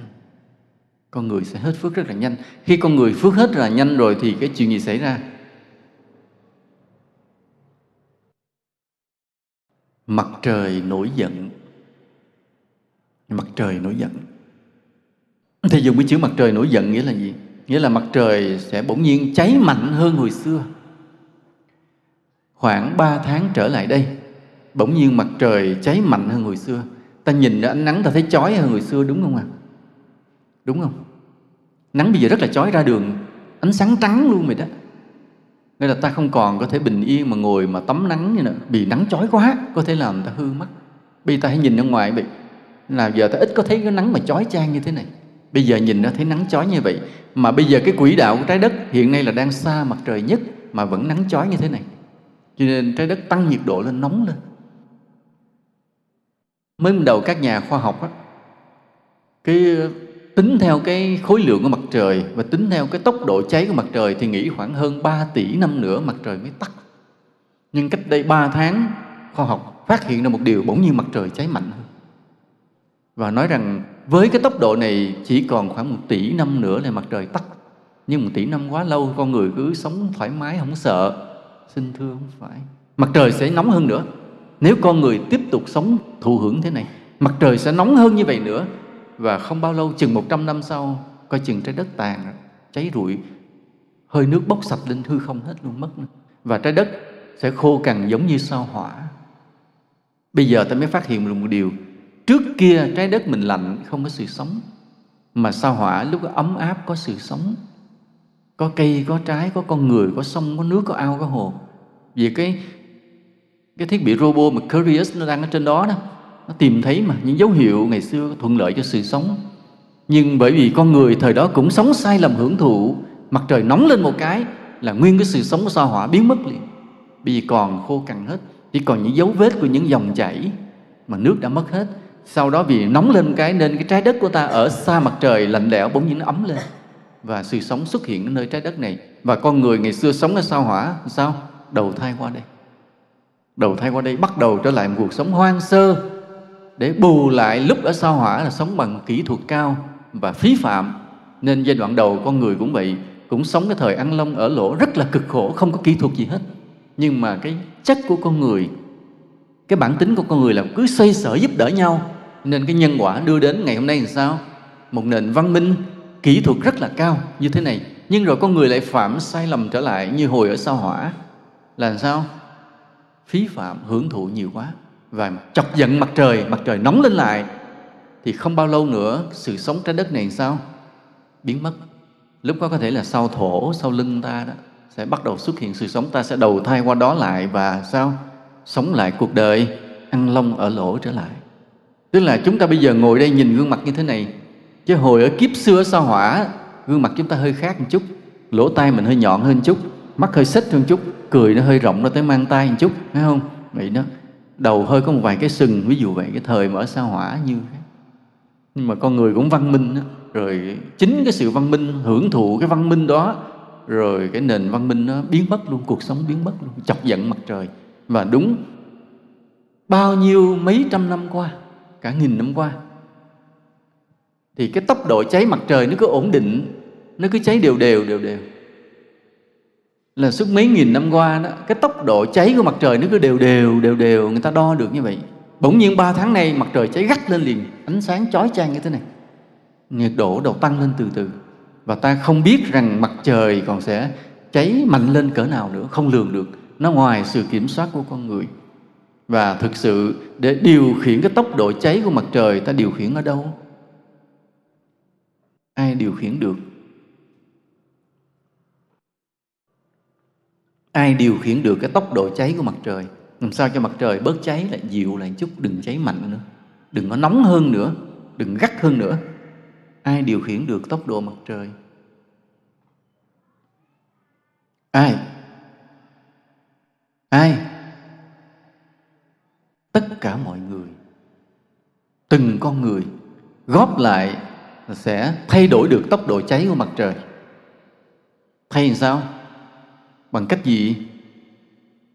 con người sẽ hết phước rất là nhanh. Khi con người phước hết là nhanh rồi thì cái chuyện gì xảy ra? Mặt trời nổi giận. Mặt trời nổi giận. Thì dùng cái chữ mặt trời nổi giận nghĩa là gì? Nghĩa là mặt trời sẽ bỗng nhiên cháy mạnh hơn hồi xưa. Khoảng 3 tháng trở lại đây, bỗng nhiên mặt trời cháy mạnh hơn hồi xưa. Ta nhìn ánh nắng ta thấy chói hơn hồi xưa, đúng không ạ? à? Đúng không? Nắng bây giờ rất là chói ra đường ánh sáng trắng luôn vậy đó. Nên là ta không còn có thể bình yên mà ngồi mà tắm nắng như nữa. Vì nắng chói quá có thể làm ta hư mắt. Bây giờ ta hãy nhìn ra ngoài vậy. Là giờ ta ít có thấy cái nắng mà chói chang như thế này. Bây giờ nhìn nó thấy nắng chói như vậy. Mà bây giờ cái quỹ đạo của trái đất hiện nay là đang xa mặt trời nhất mà vẫn nắng chói như thế này. Cho nên trái đất tăng nhiệt độ lên nóng lên. Mới đầu các nhà khoa học á, cái tính theo cái khối lượng của mặt trời và tính theo cái tốc độ cháy của mặt trời thì nghĩ khoảng hơn 3 tỷ năm nữa mặt trời mới tắt. Nhưng cách đây 3 tháng, khoa học phát hiện ra một điều bỗng nhiên mặt trời cháy mạnh hơn. Và nói rằng với cái tốc độ này chỉ còn khoảng một tỷ năm nữa là mặt trời tắt. Nhưng một tỷ năm quá lâu, con người cứ sống thoải mái, không sợ. Xin thưa không phải. Mặt trời sẽ nóng hơn nữa. Nếu con người tiếp tục sống thụ hưởng thế này, mặt trời sẽ nóng hơn như vậy nữa và không bao lâu, chừng 100 năm sau, coi chừng trái đất tàn, cháy rụi, hơi nước bốc sạch lên hư không hết luôn, mất nữa. và trái đất sẽ khô cằn giống như sao hỏa. Bây giờ ta mới phát hiện được một điều. Trước kia trái đất mình lạnh không có sự sống, mà sao hỏa lúc đó ấm áp có sự sống. Có cây, có trái, có con người, có sông, có nước, có ao, có hồ. Vì cái cái thiết bị robot Mercurius nó đang ở trên đó đó nó tìm thấy mà, những dấu hiệu ngày xưa thuận lợi cho sự sống. Nhưng bởi vì con người thời đó cũng sống sai lầm hưởng thụ, mặt trời nóng lên một cái là nguyên cái sự sống của sao hỏa biến mất liền. Bởi vì còn khô cằn hết, chỉ còn những dấu vết của những dòng chảy mà nước đã mất hết. Sau đó vì nóng lên cái nên cái trái đất của ta ở xa mặt trời lạnh lẽo bỗng nhiên nó ấm lên. Và sự sống xuất hiện ở nơi trái đất này. Và con người ngày xưa sống ở sao hỏa, sao? Đầu thai qua đây. Đầu thai qua đây bắt đầu trở lại một cuộc sống hoang sơ để bù lại lúc ở sao hỏa là sống bằng kỹ thuật cao và phí phạm, nên giai đoạn đầu con người cũng vậy, cũng sống cái thời ăn lông ở lỗ rất là cực khổ, không có kỹ thuật gì hết. Nhưng mà cái chất của con người, cái bản tính của con người là cứ xoay sở giúp đỡ nhau. Nên cái nhân quả đưa đến ngày hôm nay là sao? Một nền văn minh, kỹ thuật rất là cao như thế này. Nhưng rồi con người lại phạm sai lầm trở lại như hồi ở sao hỏa. Là sao? Phí phạm, hưởng thụ nhiều quá và chọc giận mặt trời mặt trời nóng lên lại, thì không bao lâu nữa sự sống trái đất này sao? Biến mất. Lúc đó có thể là sau thổ, sau lưng ta đó, sẽ bắt đầu xuất hiện sự sống. Ta sẽ đầu thai qua đó lại và sao? Sống lại cuộc đời, ăn lông ở lỗ trở lại. Tức là chúng ta bây giờ ngồi đây nhìn gương mặt như thế này, chứ hồi ở kiếp xưa sao hỏa, gương mặt chúng ta hơi khác một chút. Lỗ tai mình hơi nhọn hơn chút, mắt hơi xích hơn chút, cười nó hơi rộng nó tới mang tay một chút thấy không? Vậy đó đầu hơi có một vài cái sừng, ví dụ vậy cái thời mở sao hỏa như thế nhưng mà con người cũng văn minh đó. rồi chính cái sự văn minh, hưởng thụ cái văn minh đó, rồi cái nền văn minh nó biến mất luôn, cuộc sống biến mất luôn, chọc giận mặt trời và đúng bao nhiêu mấy trăm năm qua, cả nghìn năm qua, thì cái tốc độ cháy mặt trời nó cứ ổn định, nó cứ cháy đều đều đều đều là suốt mấy nghìn năm qua đó, cái tốc độ cháy của mặt trời nó cứ đều đều đều đều, người ta đo được như vậy. Bỗng nhiên ba tháng nay mặt trời cháy gắt lên liền, ánh sáng chói chang như thế này. Nhiệt độ đầu tăng lên từ từ. Và ta không biết rằng mặt trời còn sẽ cháy mạnh lên cỡ nào nữa, không lường được. Nó ngoài sự kiểm soát của con người. Và thực sự, để điều khiển cái tốc độ cháy của mặt trời, ta điều khiển ở đâu? Ai điều khiển được? Ai điều khiển được cái tốc độ cháy của mặt trời? Làm sao cho mặt trời bớt cháy lại dịu lại chút, đừng cháy mạnh nữa. Đừng có nóng hơn nữa, đừng gắt hơn nữa. Ai điều khiển được tốc độ mặt trời? Ai? Ai? Tất cả mọi người. Từng con người góp lại sẽ thay đổi được tốc độ cháy của mặt trời. Thay làm sao? Bằng cách gì?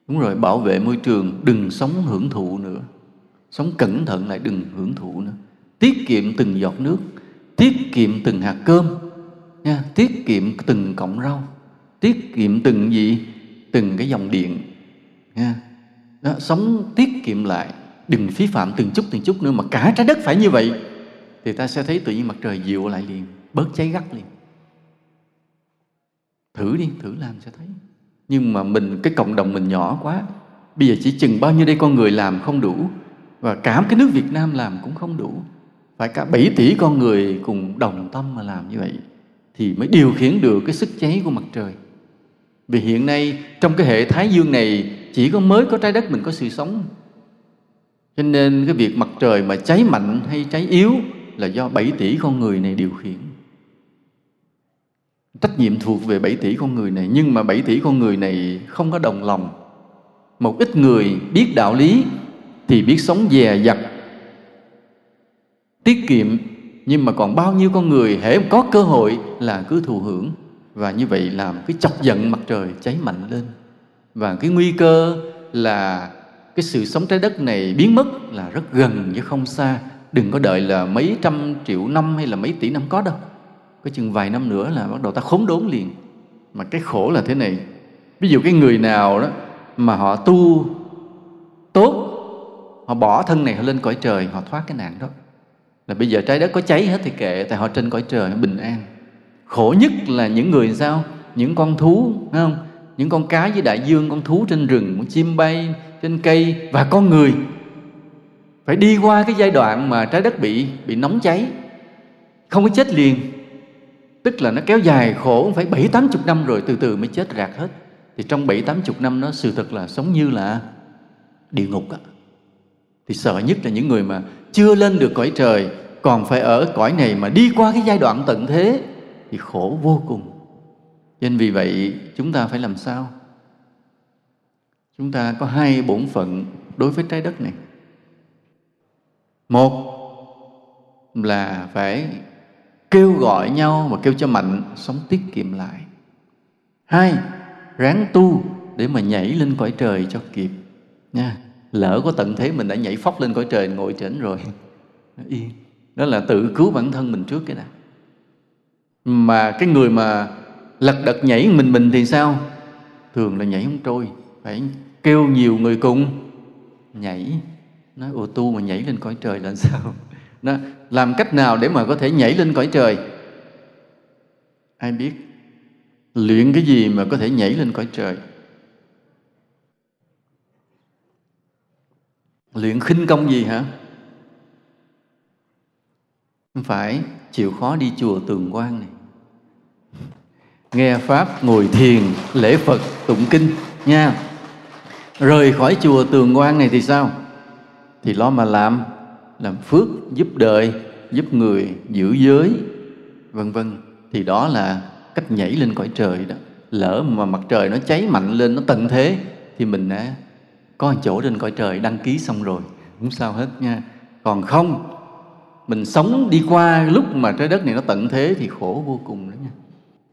Đúng rồi bảo vệ môi trường đừng sống hưởng thụ nữa. Sống cẩn thận lại đừng hưởng thụ nữa. Tiết kiệm từng giọt nước tiết kiệm từng hạt cơm nha tiết kiệm từng cọng rau tiết kiệm từng gì? Từng cái dòng điện nha. Đó, sống tiết kiệm lại đừng phí phạm từng chút từng chút nữa mà cả trái đất phải như vậy thì ta sẽ thấy tự nhiên mặt trời dịu lại liền bớt cháy gắt liền. Thử đi thử làm sẽ thấy nhưng mà mình, cái cộng đồng mình nhỏ quá, bây giờ chỉ chừng bao nhiêu đây con người làm không đủ, và cả cái nước Việt Nam làm cũng không đủ. Phải cả 7 tỷ con người cùng đồng tâm mà làm như vậy thì mới điều khiển được cái sức cháy của mặt trời. Vì hiện nay, trong cái hệ thái dương này, chỉ có mới có trái đất mình có sự sống. Cho nên cái việc mặt trời mà cháy mạnh hay cháy yếu là do 7 tỷ con người này điều khiển trách nhiệm thuộc về 7 tỷ con người này, nhưng mà 7 tỷ con người này không có đồng lòng. Một ít người biết đạo lý thì biết sống dè dặt, tiết kiệm, nhưng mà còn bao nhiêu con người hễ có cơ hội là cứ thụ hưởng. Và như vậy làm cái chọc giận mặt trời cháy mạnh lên. Và cái nguy cơ là cái sự sống trái đất này biến mất là rất gần chứ không xa. Đừng có đợi là mấy trăm triệu năm hay là mấy tỷ năm có đâu có chừng vài năm nữa là bắt đầu ta khốn đốn liền. Mà cái khổ là thế này. Ví dụ cái người nào đó mà họ tu tốt, họ bỏ thân này, họ lên cõi trời, họ thoát cái nạn đó. Là bây giờ trái đất có cháy hết thì kệ, tại họ trên cõi trời bình an. Khổ nhất là những người sao? Những con thú, phải không? Những con cá dưới đại dương, con thú trên rừng, con chim bay trên cây, và con người. Phải đi qua cái giai đoạn mà trái đất bị bị nóng cháy. Không có chết liền tức là nó kéo dài khổ phải bảy, tám chục năm rồi, từ từ mới chết rạc hết. Thì trong bảy, tám chục năm nó sự thật là sống như là địa ngục á. Thì sợ nhất là những người mà chưa lên được cõi trời, còn phải ở cõi này mà đi qua cái giai đoạn tận thế, thì khổ vô cùng. Nên vì vậy, chúng ta phải làm sao? Chúng ta có hai bổn phận đối với trái đất này. Một là phải kêu gọi nhau và kêu cho mạnh sống tiết kiệm lại. Hai, ráng tu để mà nhảy lên cõi trời cho kịp. Nha, lỡ có tận thế mình đã nhảy phóc lên cõi trời, ngồi trển rồi. Yên đó là tự cứu bản thân mình trước cái đã. Mà cái người mà lật đật nhảy mình mình thì sao? Thường là nhảy không trôi, phải kêu nhiều người cùng nhảy. Nói, ô tu mà nhảy lên cõi trời là sao? Đó, làm cách nào để mà có thể nhảy lên cõi trời? Ai biết luyện cái gì mà có thể nhảy lên cõi trời? Luyện khinh công gì hả? Không phải chịu khó đi chùa tường quan này. Nghe pháp ngồi thiền lễ phật tụng kinh nha. Rời khỏi chùa tường quan này thì sao? Thì lo mà làm làm phước, giúp đời, giúp người giữ giới, vân vân. Thì đó là cách nhảy lên cõi trời đó. Lỡ mà mặt trời nó cháy mạnh lên, nó tận thế, thì mình đã có một chỗ trên cõi trời đăng ký xong rồi. Không sao hết nha. Còn không, mình sống đi qua lúc mà trái đất này nó tận thế thì khổ vô cùng đó nha.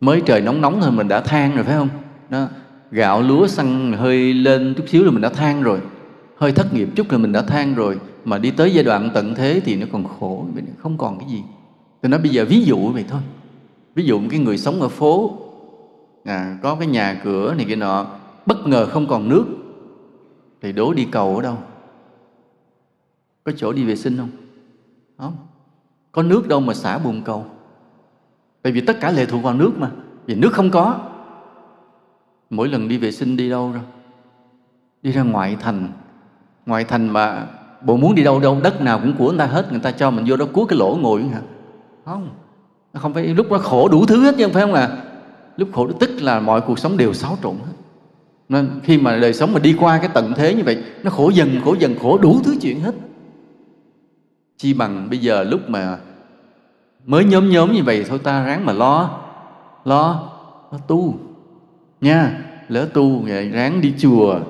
Mới trời nóng nóng thôi mình đã than rồi, phải không? Đó, gạo lúa xăng hơi lên chút xíu là mình đã than rồi. Hơi thất nghiệp chút là mình đã than rồi mà đi tới giai đoạn tận thế thì nó còn khổ không còn cái gì. Tôi nói bây giờ ví dụ vậy thôi. Ví dụ cái người sống ở phố à, có cái nhà cửa này kia nọ bất ngờ không còn nước thì đố đi cầu ở đâu? Có chỗ đi vệ sinh không? Không. Có nước đâu mà xả bùn cầu. Tại vì tất cả lệ thuộc vào nước mà vì nước không có. Mỗi lần đi vệ sinh đi đâu rồi? Đi ra ngoại thành. Ngoại thành mà bộ muốn đi đâu đâu đất nào cũng của người ta hết, người ta cho mình vô đó cuốn cái lỗ ngồi hả? Không. Không phải lúc đó khổ đủ thứ hết chứ không phải không à. Lúc khổ tức là mọi cuộc sống đều xáo trộn hết. Nên khi mà đời sống mà đi qua cái tận thế như vậy, nó khổ dần khổ dần, khổ đủ thứ chuyện hết. Chi bằng bây giờ lúc mà mới nhóm nhóm như vậy thôi, ta ráng mà lo lo lo tu. Nha, lỡ tu ráng đi chùa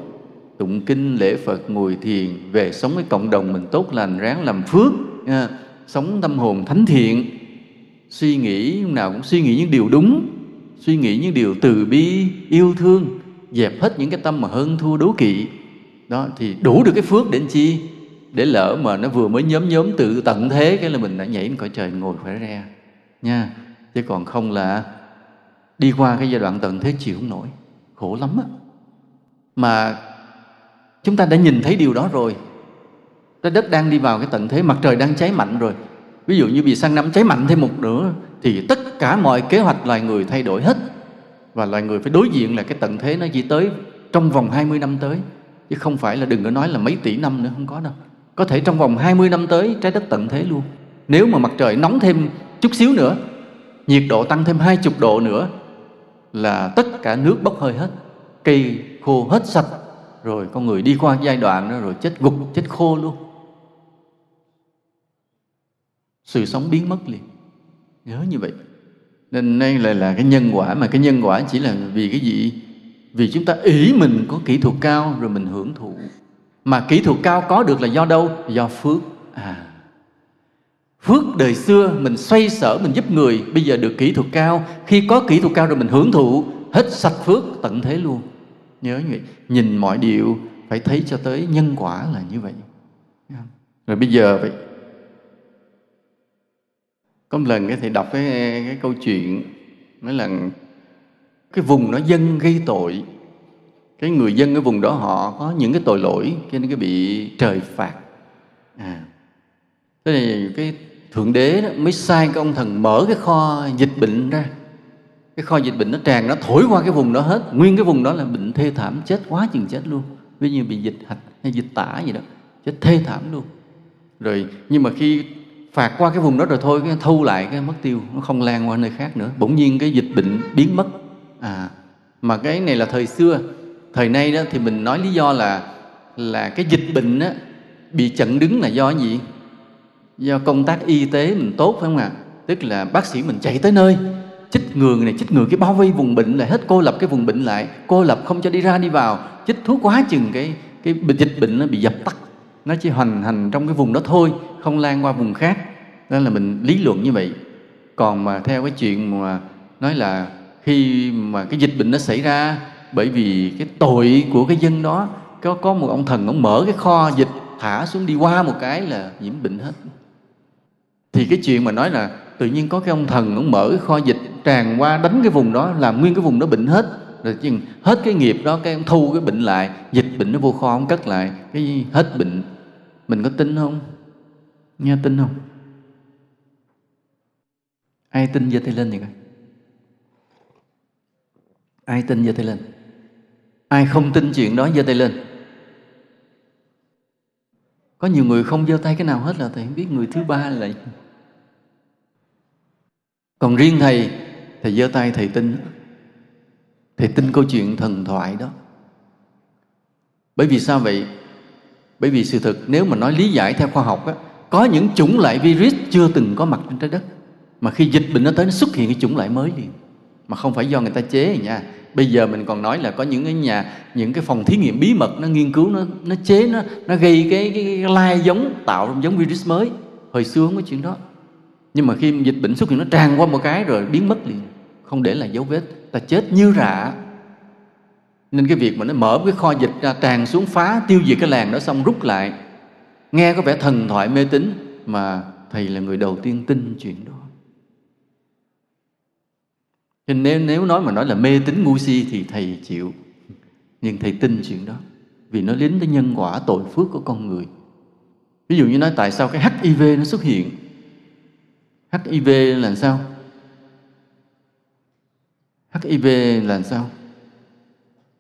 tụng kinh, lễ phật, ngồi thiền, về sống với cộng đồng mình tốt lành, ráng làm phước, nha. sống tâm hồn thánh thiện. Suy nghĩ lúc nào cũng suy nghĩ những điều đúng, suy nghĩ những điều từ bi, yêu thương, dẹp hết những cái tâm mà hơn thua đố kỵ. Đó, thì đủ được cái phước để chi? Để lỡ mà nó vừa mới nhóm nhóm tự tận thế, cái là mình đã nhảy lên cõi trời, ngồi khỏe ra, nha. Chứ còn không là đi qua cái giai đoạn tận thế chịu không nổi. Khổ lắm á. Mà chúng ta đã nhìn thấy điều đó rồi. Trái đất đang đi vào cái tận thế, mặt trời đang cháy mạnh rồi. Ví dụ như vì sang năm cháy mạnh thêm một nữa thì tất cả mọi kế hoạch loài người thay đổi hết. Và loài người phải đối diện là cái tận thế nó chỉ tới trong vòng 20 năm tới. Chứ không phải là đừng có nói là mấy tỷ năm nữa, không có đâu. Có thể trong vòng 20 năm tới, trái đất tận thế luôn. Nếu mà mặt trời nóng thêm chút xíu nữa, nhiệt độ tăng thêm hai chục độ nữa, là tất cả nước bốc hơi hết, cây khô hết sạch rồi con người đi qua giai đoạn đó rồi chết gục, chết khô luôn. Sự sống biến mất liền. Nhớ như vậy. Nên đây là là cái nhân quả, mà cái nhân quả chỉ là vì cái gì? Vì chúng ta ý mình có kỹ thuật cao rồi mình hưởng thụ. Mà kỹ thuật cao có được là do đâu? Do phước. À phước đời xưa mình xoay sở, mình giúp người, bây giờ được kỹ thuật cao. Khi có kỹ thuật cao rồi mình hưởng thụ, hết sạch phước tận thế luôn nhớ như vậy. Nhìn mọi điều, phải thấy cho tới nhân quả là như vậy. Rồi bây giờ vậy, có một lần cái thầy đọc cái cái câu chuyện, nói là cái vùng nó dân gây tội. Cái người dân ở vùng đó họ có những cái tội lỗi, cho nên cái bị trời phạt. À thế thì cái thượng đế đó mới sai cái ông thần mở cái kho dịch bệnh ra cái kho dịch bệnh nó tràn nó thổi qua cái vùng đó hết. Nguyên cái vùng đó là bệnh thê thảm chết quá chừng chết luôn. Ví như bị dịch hạch hay dịch tả gì đó chết thê thảm luôn. Rồi nhưng mà khi phạt qua cái vùng đó rồi thôi cái thu lại cái mất tiêu nó không lan qua nơi khác nữa. Bỗng nhiên cái dịch bệnh biến mất. À mà cái này là thời xưa. Thời nay đó thì mình nói lý do là là cái dịch bệnh á, bị chặn đứng là do gì? Do công tác y tế mình tốt phải không ạ? Tức là bác sĩ mình chạy tới nơi chích ngừa này, chích ngừa cái bao vây vùng bệnh lại, hết cô lập cái vùng bệnh lại. Cô lập không cho đi ra đi vào, chích thuốc quá chừng cái cái dịch bệnh nó bị dập tắt. Nó chỉ hoành hành trong cái vùng đó thôi, không lan qua vùng khác. Đó là mình lý luận như vậy. Còn mà theo cái chuyện mà nói là khi mà cái dịch bệnh nó xảy ra, bởi vì cái tội của cái dân đó, có có một ông thần, ông mở cái kho dịch, thả xuống đi qua một cái là nhiễm bệnh hết. Thì cái chuyện mà nói là tự nhiên có cái ông thần, ông mở cái kho dịch tràn qua đánh cái vùng đó, làm nguyên cái vùng đó bệnh hết. Rồi chừng hết cái nghiệp đó, cái thu cái bệnh lại, dịch bệnh nó vô kho không cất lại, cái hết bệnh. Mình có tin không? Nghe tin không? Ai tin giơ tay lên thì coi? Ai tin giơ tay lên? Ai không tin chuyện đó, giơ tay lên. Có nhiều người không giơ tay cái nào hết là thầy không biết người thứ ba là còn riêng thầy thầy giơ tay thầy tin. Thầy tin câu chuyện thần thoại đó. Bởi vì sao vậy? Bởi vì sự thật nếu mà nói lý giải theo khoa học á, có những chủng loại virus chưa từng có mặt trên trái đất mà khi dịch bệnh nó tới nó xuất hiện cái chủng loại mới liền. Mà không phải do người ta chế nha. Bây giờ mình còn nói là có những cái nhà những cái phòng thí nghiệm bí mật nó nghiên cứu nó nó chế nó nó gây cái cái, cái lai giống tạo giống virus mới. Hồi xưa không có chuyện đó. Nhưng mà khi dịch bệnh xuất hiện nó tràn qua một cái rồi biến mất liền không để lại dấu vết. Ta chết như rạ nên cái việc mà nó mở cái kho dịch ra tràn xuống phá tiêu diệt cái làng đó xong rút lại. Nghe có vẻ thần thoại mê tín mà thầy là người đầu tiên tin chuyện đó. Nên nếu, nếu nói mà nói là mê tín ngu si thì thầy chịu. Nhưng thầy tin chuyện đó vì nó đến tới nhân quả tội phước của con người. Ví dụ như nói tại sao cái HIV nó xuất hiện? HIV là sao? HIV là sao?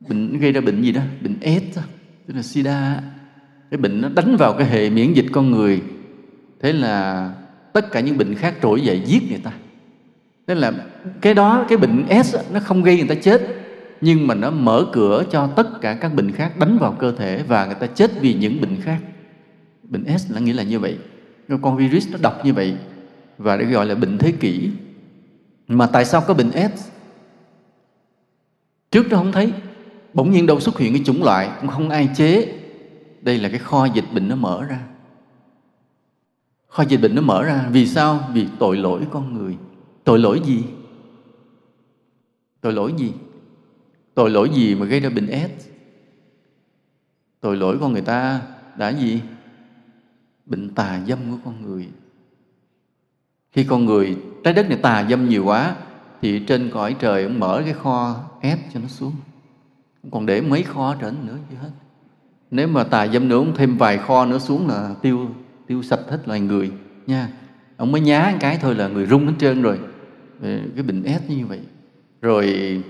Bệnh, gây ra bệnh gì đó? Bệnh AIDS tức là sida cái bệnh nó đánh vào cái hệ miễn dịch con người. Thế là tất cả những bệnh khác trỗi dậy giết người ta. Thế là cái đó, cái bệnh S nó không gây người ta chết, nhưng mà nó mở cửa cho tất cả các bệnh khác đánh vào cơ thể và người ta chết vì những bệnh khác. Bệnh S là nghĩa là như vậy. Con virus nó độc như vậy và được gọi là bệnh thế kỷ. Mà tại sao có bệnh S trước đó không thấy. Bỗng nhiên đâu xuất hiện cái chủng loại, cũng không ai chế. Đây là cái kho dịch bệnh nó mở ra. Kho dịch bệnh nó mở ra. Vì sao? Vì tội lỗi con người. Tội lỗi gì? Tội lỗi gì? Tội lỗi gì mà gây ra bệnh S tội lỗi con người ta đã gì? Bệnh tà dâm của con người. Khi con người, trái đất này tà dâm nhiều quá thì trên cõi trời ông mở cái kho ép cho nó xuống. Không còn để mấy kho trở nữa chứ hết. Nếu mà tà dâm nữa ông thêm vài kho nữa xuống là tiêu tiêu sạch hết loài người, nha. Ông mới nhá cái thôi là người rung hết trơn rồi. Ờ, cái bình ép như vậy. Rồi,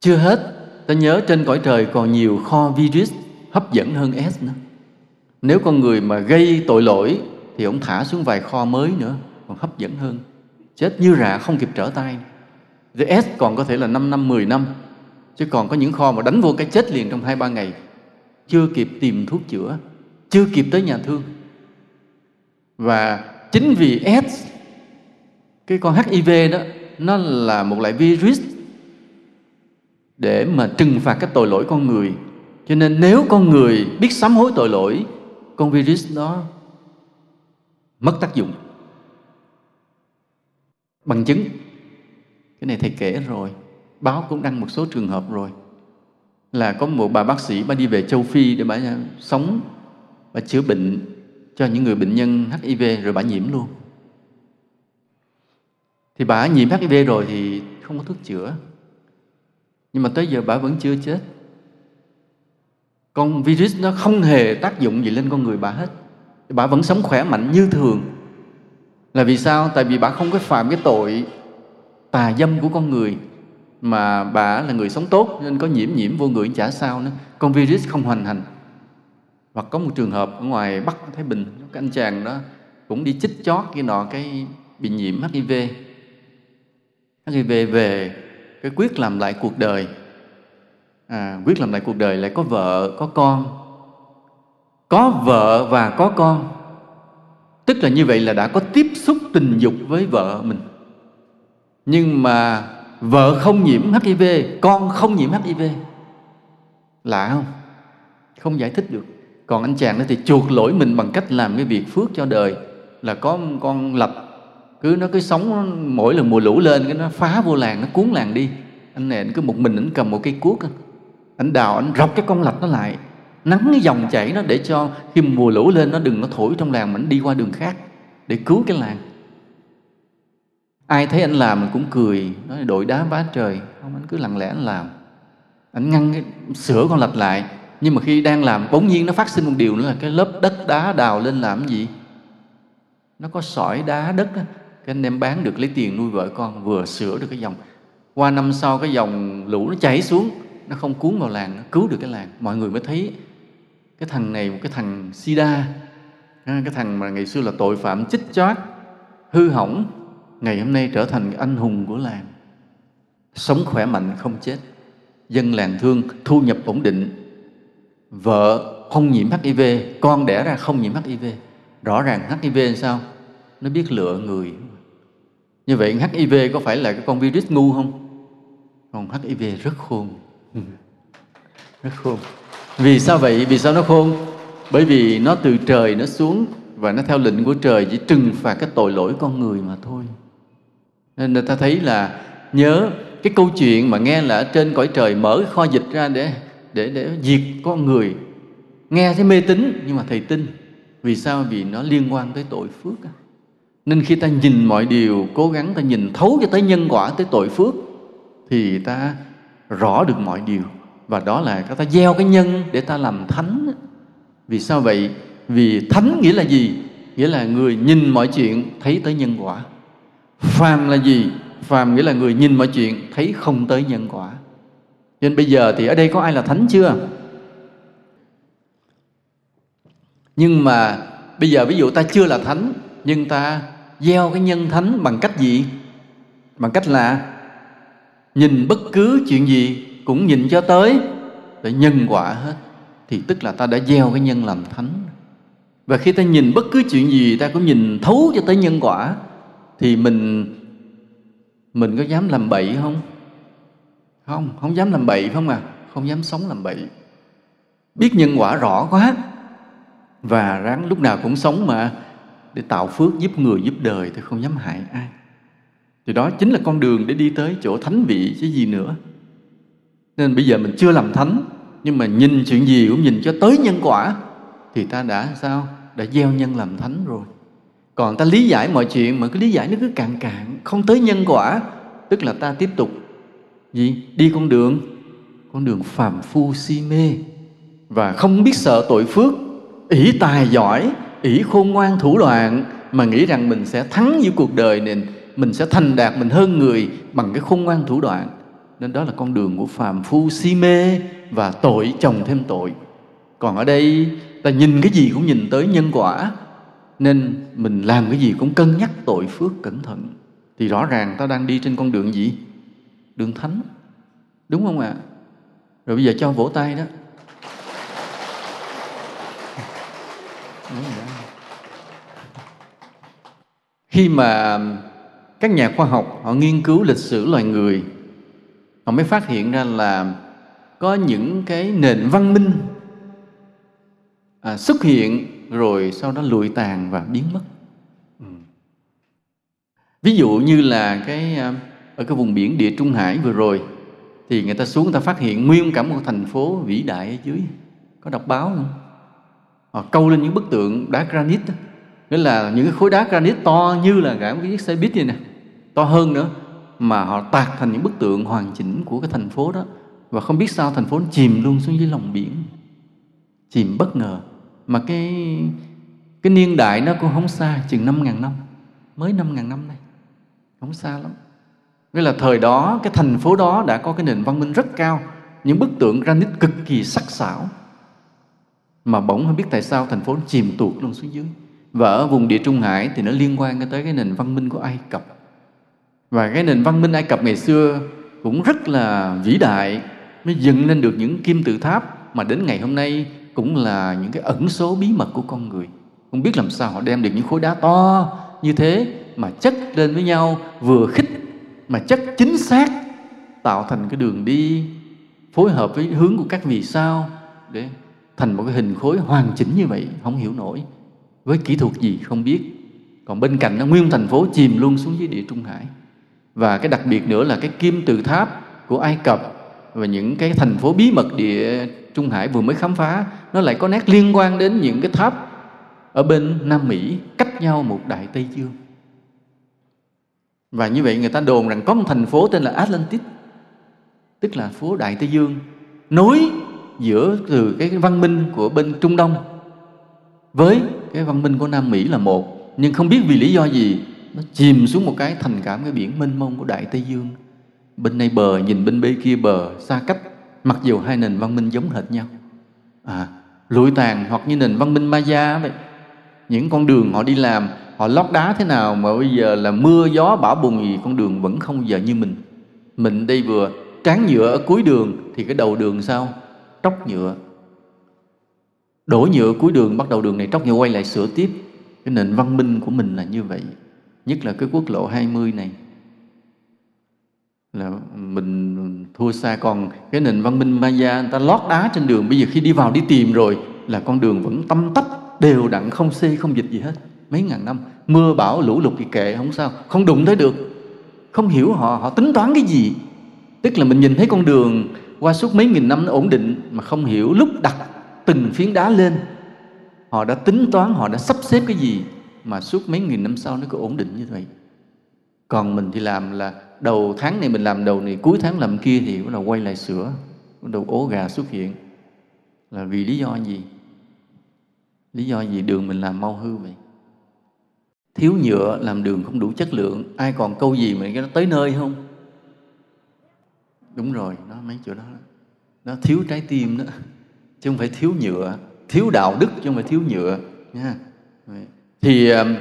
chưa hết. Ta nhớ trên cõi trời còn nhiều kho virus hấp dẫn hơn S nữa. Nếu con người mà gây tội lỗi thì ông thả xuống vài kho mới nữa, còn hấp dẫn hơn chết như rạ không kịp trở tay. The S còn có thể là 5 năm, 10 năm. Chứ còn có những kho mà đánh vô cái chết liền trong hai ba ngày. Chưa kịp tìm thuốc chữa chưa kịp tới nhà thương. Và chính vì S cái con HIV đó nó là một loại virus để mà trừng phạt cái tội lỗi con người. Cho nên nếu con người biết sám hối tội lỗi con virus đó mất tác dụng bằng chứng. Cái này thầy kể rồi. Báo cũng đăng một số trường hợp rồi. Là có một bà bác sĩ, bà đi về châu phi để bà à, sống và chữa bệnh cho những người bệnh nhân hiv rồi bà nhiễm luôn. Thì bà nhiễm hiv rồi thì không có thuốc chữa. Nhưng mà tới giờ bà vẫn chưa chết. Con virus nó không hề tác dụng gì lên con người bà hết. Bà vẫn sống khỏe mạnh như thường là vì sao? Tại vì bà không có phạm cái tội tà dâm của con người mà bà là người sống tốt nên có nhiễm nhiễm vô người chả sao nữa. Con virus không hoành hành. Hoặc có một trường hợp ở ngoài bắc thái bình cái anh chàng đó cũng đi chích chót cái nọ cái bị nhiễm hiv hiv về cái quyết làm lại cuộc đời. À, quyết làm lại cuộc đời lại có vợ có con. Có vợ và có con tức là như vậy là đã có tiếp xúc tình dục với vợ mình. Nhưng mà vợ không nhiễm hiv con không nhiễm hiv lạ không? Không giải thích được. Còn anh chàng đó thì chuộc lỗi mình bằng cách làm cái việc phước cho đời. Là có con lập, cứ nó cứ sống mỗi lần mùa lũ lên, cái nó phá vô làng, nó cuốn làng đi. Anh này anh cứ một mình anh cầm một cây cuốc anh đào, anh rọc cái con lạch nó lại nắng cái dòng chảy nó để cho khi mùa lũ lên nó đừng nó thổi trong làng mà nó đi qua đường khác để cứu cái làng. Ai thấy anh làm mình cũng cười nói đội đá vá trời không anh cứ lặng lẽ anh làm. Anh ngăn cái, sửa con lạch lại nhưng mà khi đang làm bỗng nhiên nó phát sinh một điều nữa là cái lớp đất đá đào lên làm gì? Nó có sỏi đá đất á cái anh em bán được lấy tiền nuôi vợ con vừa sửa được cái dòng. Qua năm sau cái dòng lũ nó chảy xuống nó không cuốn vào làng nó cứu được cái làng. Mọi người mới thấy cái thằng này một cái thằng sida. À, cái thằng mà ngày xưa là tội phạm chích chót hư hỏng, ngày hôm nay trở thành anh hùng của làng. Sống khỏe mạnh không chết, dân làng thương, thu nhập ổn định. Vợ không nhiễm hiv con đẻ ra không nhiễm hiv rõ ràng hiv là sao? Nó biết lựa người. Như vậy hiv có phải là cái con virus ngu không? Còn hiv rất khôn. Rất khôn vì sao vậy? Vì sao nó khôn? Bởi vì nó từ trời nó xuống và nó theo lệnh của trời chỉ trừng phạt cái tội lỗi con người mà thôi. Nên người ta thấy là nhớ cái câu chuyện mà nghe là ở trên cõi trời mở kho dịch ra để để để diệt con người. Nghe thấy mê tín nhưng mà thầy tin. Vì sao? Vì nó liên quan tới tội phước nên khi ta nhìn mọi điều, cố gắng ta nhìn thấu cho tới nhân quả tới tội phước, thì ta rõ được mọi điều và đó là ta gieo cái nhân để ta làm thánh. Vì sao vậy? Vì thánh nghĩa là gì? Nghĩa là người nhìn mọi chuyện, thấy tới nhân quả. Phàm là gì? Phàm nghĩa là người nhìn mọi chuyện, thấy không tới nhân quả. Nên bây giờ thì ở đây có ai là thánh chưa? Nhưng mà bây giờ ví dụ ta chưa là thánh, nhưng ta gieo cái nhân thánh bằng cách gì? Bằng cách là nhìn bất cứ chuyện gì cũng nhìn cho tới để nhân quả hết. Thì tức là ta đã gieo cái nhân làm thánh. Và khi ta nhìn bất cứ chuyện gì, ta cũng nhìn thấu cho tới nhân quả, thì mình mình có dám làm bậy không? Không không dám làm bậy không à không dám sống làm bậy. Biết nhân quả rõ quá, và ráng lúc nào cũng sống mà, để tạo phước giúp người giúp đời tôi không dám hại ai. Thì đó chính là con đường để đi tới chỗ thánh vị chứ gì nữa nên bây giờ mình chưa làm thánh, nhưng mà nhìn chuyện gì cũng nhìn cho tới nhân quả, thì ta đã sao? Đã gieo nhân làm thánh rồi. Còn ta lý giải mọi chuyện, mà cái lý giải nó cứ cạn cạn, không tới nhân quả. Tức là ta tiếp tục gì? Đi con đường con đường phàm phu si mê. Và không biết sợ tội phước, ỷ tài giỏi, ỷ khôn ngoan thủ đoạn, mà nghĩ rằng mình sẽ thắng như cuộc đời nên mình sẽ thành đạt mình hơn người bằng cái khôn ngoan thủ đoạn nên đó là con đường của phàm phu si mê và tội chồng thêm tội. Còn ở đây, ta nhìn cái gì cũng nhìn tới nhân quả, nên mình làm cái gì cũng cân nhắc tội phước cẩn thận. Thì rõ ràng ta đang đi trên con đường gì? Đường thánh. Đúng không ạ? Rồi bây giờ cho vỗ tay đó. Khi mà các nhà khoa học họ nghiên cứu lịch sử loài người họ mới phát hiện ra là có những cái nền văn minh à, xuất hiện rồi sau đó lụi tàn và biến mất. Ừ. ví dụ như là cái à, ở cái vùng biển địa trung hải vừa rồi thì người ta xuống người ta phát hiện nguyên cả một thành phố vĩ đại ở dưới. Có đọc báo không? Họ câu lên những bức tượng đá granite nghĩa là những cái khối đá granite to như là cả một cái chiếc xe buýt vậy nè. To hơn nữa mà họ tạc thành những bức tượng hoàn chỉnh của cái thành phố đó. Và không biết sao thành phố nó chìm luôn xuống dưới lòng biển. Chìm bất ngờ. Mà cái cái niên đại nó cũng không xa chừng năm ngàn năm. Mới năm ngàn năm đây, không xa lắm. Nghĩa là thời đó cái thành phố đó đã có cái nền văn minh rất cao. Những bức tượng granite cực kỳ sắc sảo. Mà bỗng không biết tại sao thành phố chìm tuột luôn xuống dưới. Và ở vùng địa trung hải thì nó liên quan tới cái nền văn minh của ai cập và cái nền văn minh ai cập ngày xưa cũng rất là vĩ đại, mới dựng nên được những kim tự tháp mà đến ngày hôm nay cũng là những cái ẩn số bí mật của con người. Không biết làm sao họ đem được những khối đá to như thế mà chất lên với nhau, vừa khích mà chất chính xác, tạo thành cái đường đi phối hợp với hướng của các vì sao để thành một cái hình khối hoàn chỉnh như vậy, không hiểu nổi. Với kỹ thuật gì không biết. Còn bên cạnh nó nguyên thành phố chìm luôn xuống dưới địa trung hải và cái đặc biệt nữa là cái kim tự tháp của ai cập và những cái thành phố bí mật địa trung hải vừa mới khám phá, nó lại có nét liên quan đến những cái tháp ở bên nam mỹ cách nhau một đại tây dương. Và như vậy người ta đồn rằng có một thành phố tên là atlantis, tức là phố đại tây dương, nối giữa từ cái văn minh của bên trung đông với cái văn minh của nam mỹ là một. Nhưng không biết vì lý do gì nó chìm xuống một cái thành cảm cái biển mênh mông của đại tây dương. Bên này bờ nhìn bên bên kia bờ, xa cách, mặc dù hai nền văn minh giống hệt nhau. À lụi tàn hoặc như nền văn minh maya vậy. Những con đường họ đi làm, họ lót đá thế nào mà bây giờ là mưa gió bão bùng gì con đường vẫn không giờ như mình. Mình đây vừa tráng nhựa ở cuối đường thì cái đầu đường sao? Tróc nhựa. Đổ nhựa cuối đường, bắt đầu đường này tróc nhựa quay lại sửa tiếp. Cái nền văn minh của mình là như vậy nhất là cái quốc lộ 20 này. Là mình thua xa còn cái nền văn minh Maya, người ta lót đá trên đường. Bây giờ khi đi vào đi tìm rồi, là con đường vẫn tâm tấp đều đặn không xê, không dịch gì hết. Mấy ngàn năm, mưa bão, lũ lụt thì kệ, không sao. Không đụng tới được. Không hiểu họ họ tính toán cái gì. Tức là mình nhìn thấy con đường qua suốt mấy nghìn năm nó ổn định, mà không hiểu lúc đặt từng phiến đá lên, họ đã tính toán, họ đã sắp xếp cái gì mà suốt mấy nghìn năm sau nó cứ ổn định như vậy. Còn mình thì làm là đầu tháng này mình làm đầu này, cuối tháng làm kia thì bắt đầu quay lại sửa, bắt đầu ố gà xuất hiện. Là vì lý do gì? Lý do gì đường mình làm mau hư vậy? Thiếu nhựa làm đường không đủ chất lượng, ai còn câu gì mà cái nó tới nơi không? Đúng rồi, nó mấy chỗ đó nó thiếu trái tim đó, chứ không phải thiếu nhựa. Thiếu đạo đức chứ không phải thiếu nhựa, nha thì um,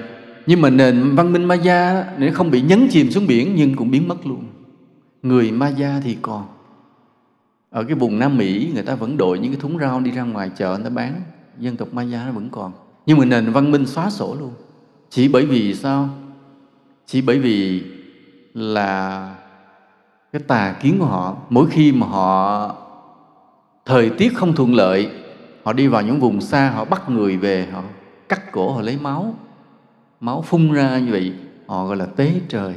nhưng mà nền văn minh Maya nó không bị nhấn chìm xuống biển, nhưng cũng biến mất luôn. Người Maya thì còn. Ở cái vùng Nam Mỹ, người ta vẫn đội những cái thúng rau đi ra ngoài chợ người ta bán. Dân tộc Maya nó vẫn còn. Nhưng mà nền văn minh xóa sổ luôn. Chỉ bởi vì sao? Chỉ bởi vì là cái tà kiến của họ, mỗi khi mà họ, thời tiết không thuận lợi, họ đi vào những vùng xa, họ bắt người về, họ cắt cổ họ lấy máu máu phun ra như vậy, họ gọi là tế trời.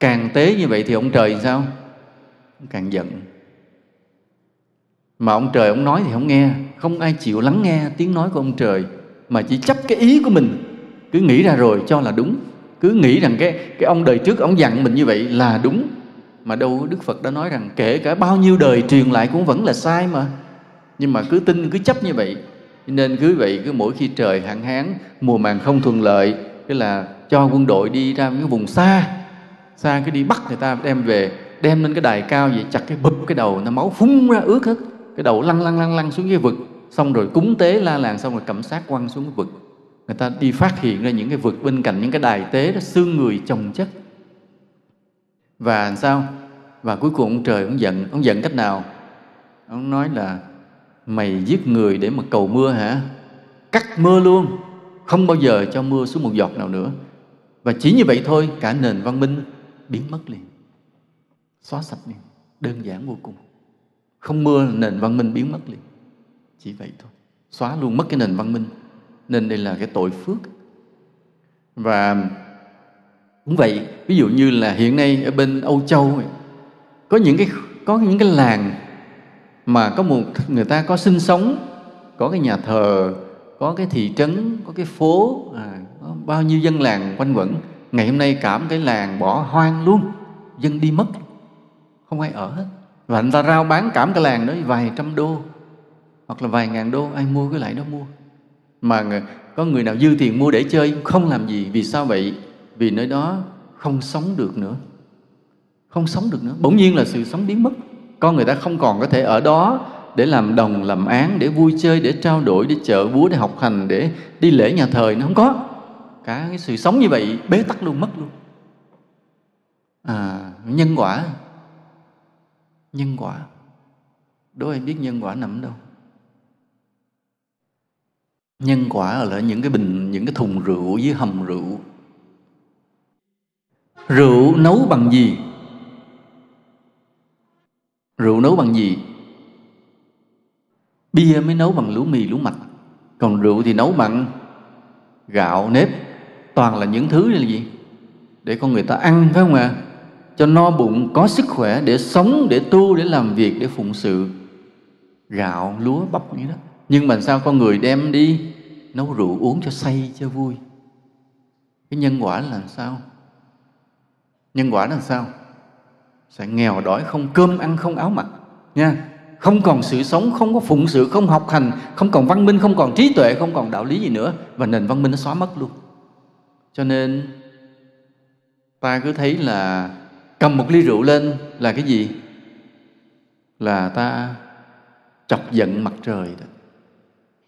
Càng tế như vậy thì ông trời sao? Càng giận. Mà ông trời ông nói thì không nghe, không ai chịu lắng nghe tiếng nói của ông trời, mà chỉ chấp cái ý của mình. Cứ nghĩ ra rồi cho là đúng. Cứ nghĩ rằng cái cái ông đời trước ông dặn mình như vậy là đúng. Mà đâu Đức Phật đã nói rằng kể cả bao nhiêu đời truyền lại cũng vẫn là sai mà. Nhưng mà cứ tin, cứ chấp như vậy nên cứ vậy cứ mỗi khi trời hạn hán, mùa màng không thuận lợi, tức là cho quân đội đi ra những cái vùng xa xa cái đi bắt người ta đem về, đem lên cái đài cao vậy chặt cái bụp cái đầu, nó máu phun ra ướt hết. Cái đầu lăn lăn lăn lăn xuống cái vực, xong rồi cúng tế la làng, xong rồi cầm sát quăng xuống cái vực. Người ta đi phát hiện ra những cái vực bên cạnh những cái đài tế đó xương người chồng chất. Và sao? Và cuối cùng ông trời ông giận ông giận cách nào? Ông nói là mày giết người để mà cầu mưa hả? Cắt mưa luôn. Không bao giờ cho mưa xuống một giọt nào nữa. Và chỉ như vậy thôi, cả nền văn minh biến mất liền. Xóa sạch liền đơn giản vô cùng. Không mưa, nền văn minh biến mất liền. Chỉ vậy thôi. Xóa luôn mất cái nền văn minh. Nên đây là cái tội phước. Và cũng vậy, ví dụ như là hiện nay ở bên Âu Châu có những cái, có những cái làng mà có một người ta có sinh sống có cái nhà thờ có cái thị trấn có cái phố à, có bao nhiêu dân làng quanh quẩn. Ngày hôm nay cảm cái làng bỏ hoang luôn dân đi mất không ai ở hết. Và người ta rao bán cảm cái làng đó vài trăm đô hoặc là vài ngàn đô ai mua cái lại đó mua. Mà có người nào dư tiền mua để chơi không làm gì. Vì sao vậy? Vì nơi đó không sống được nữa không sống được nữa. Bỗng nhiên là sự sống biến mất con người ta không còn có thể ở đó để làm đồng, làm án, để vui chơi, để trao đổi, để chợ búa, để học hành, để đi lễ nhà thờ nó không có. Cả cái sự sống như vậy bế tắc luôn, mất luôn. À nhân quả. Nhân quả. Đố em biết nhân quả nằm ở đâu? Nhân quả ở là những cái bình, những cái thùng rượu với hầm rượu. Rượu nấu bằng gì? Rượu nấu bằng gì? Bia mới nấu bằng lúa mì, lúa mạch. Còn rượu thì nấu bằng gạo, nếp. Toàn là những thứ là gì? Để con người ta ăn, phải không ạ? À? cho no bụng, có sức khỏe, để sống, để tu, để làm việc, để phụng sự. Gạo, lúa, bắp như đó. Nhưng mà sao con người đem đi nấu rượu uống cho say, cho vui? Cái nhân quả là sao? Nhân quả là sao? Sẽ nghèo đói, không cơm ăn, không áo mặc, nha. Không còn sự sống, không có phụng sự, không học hành, không còn văn minh, không còn trí tuệ, không còn đạo lý gì nữa. Và nền văn minh nó xóa mất luôn. Cho nên, ta cứ thấy là cầm một ly rượu lên là cái gì? Là ta chọc giận mặt trời đó.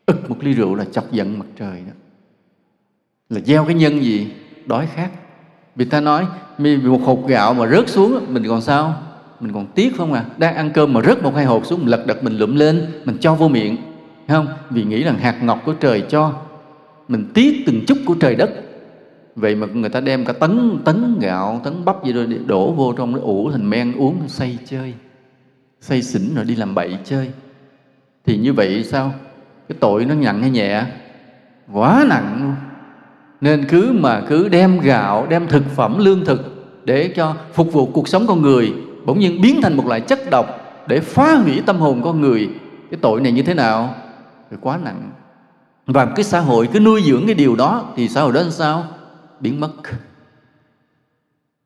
Ực một ly rượu là chọc giận mặt trời đó. Là gieo cái nhân gì? Đói khát vì ta nói một hột gạo mà rớt xuống mình còn sao? Mình còn tiếc không à đang ăn cơm mà rớt một hai hột xuống, mình lật đật mình lụm lên, mình cho vô miệng. Thấy không? Vì nghĩ rằng hạt ngọc của trời cho. Mình tiếc từng chút của trời đất. Vậy mà người ta đem cả tấn tấn gạo, tấn bắp gì rồi đổ vô trong nó ủ thành men uống, say chơi. Say xỉn rồi đi làm bậy chơi. Thì như vậy sao? Cái tội nó nặng hay nhẹ? Quá nặng luôn nên cứ mà cứ đem gạo, đem thực phẩm, lương thực để cho phục vụ cuộc sống con người, bỗng nhiên biến thành một loại chất độc để phá hủy tâm hồn con người, cái tội này như thế nào? Thì quá nặng. Và cái xã hội cứ nuôi dưỡng cái điều đó thì xã hội đó làm sao? Biến mất.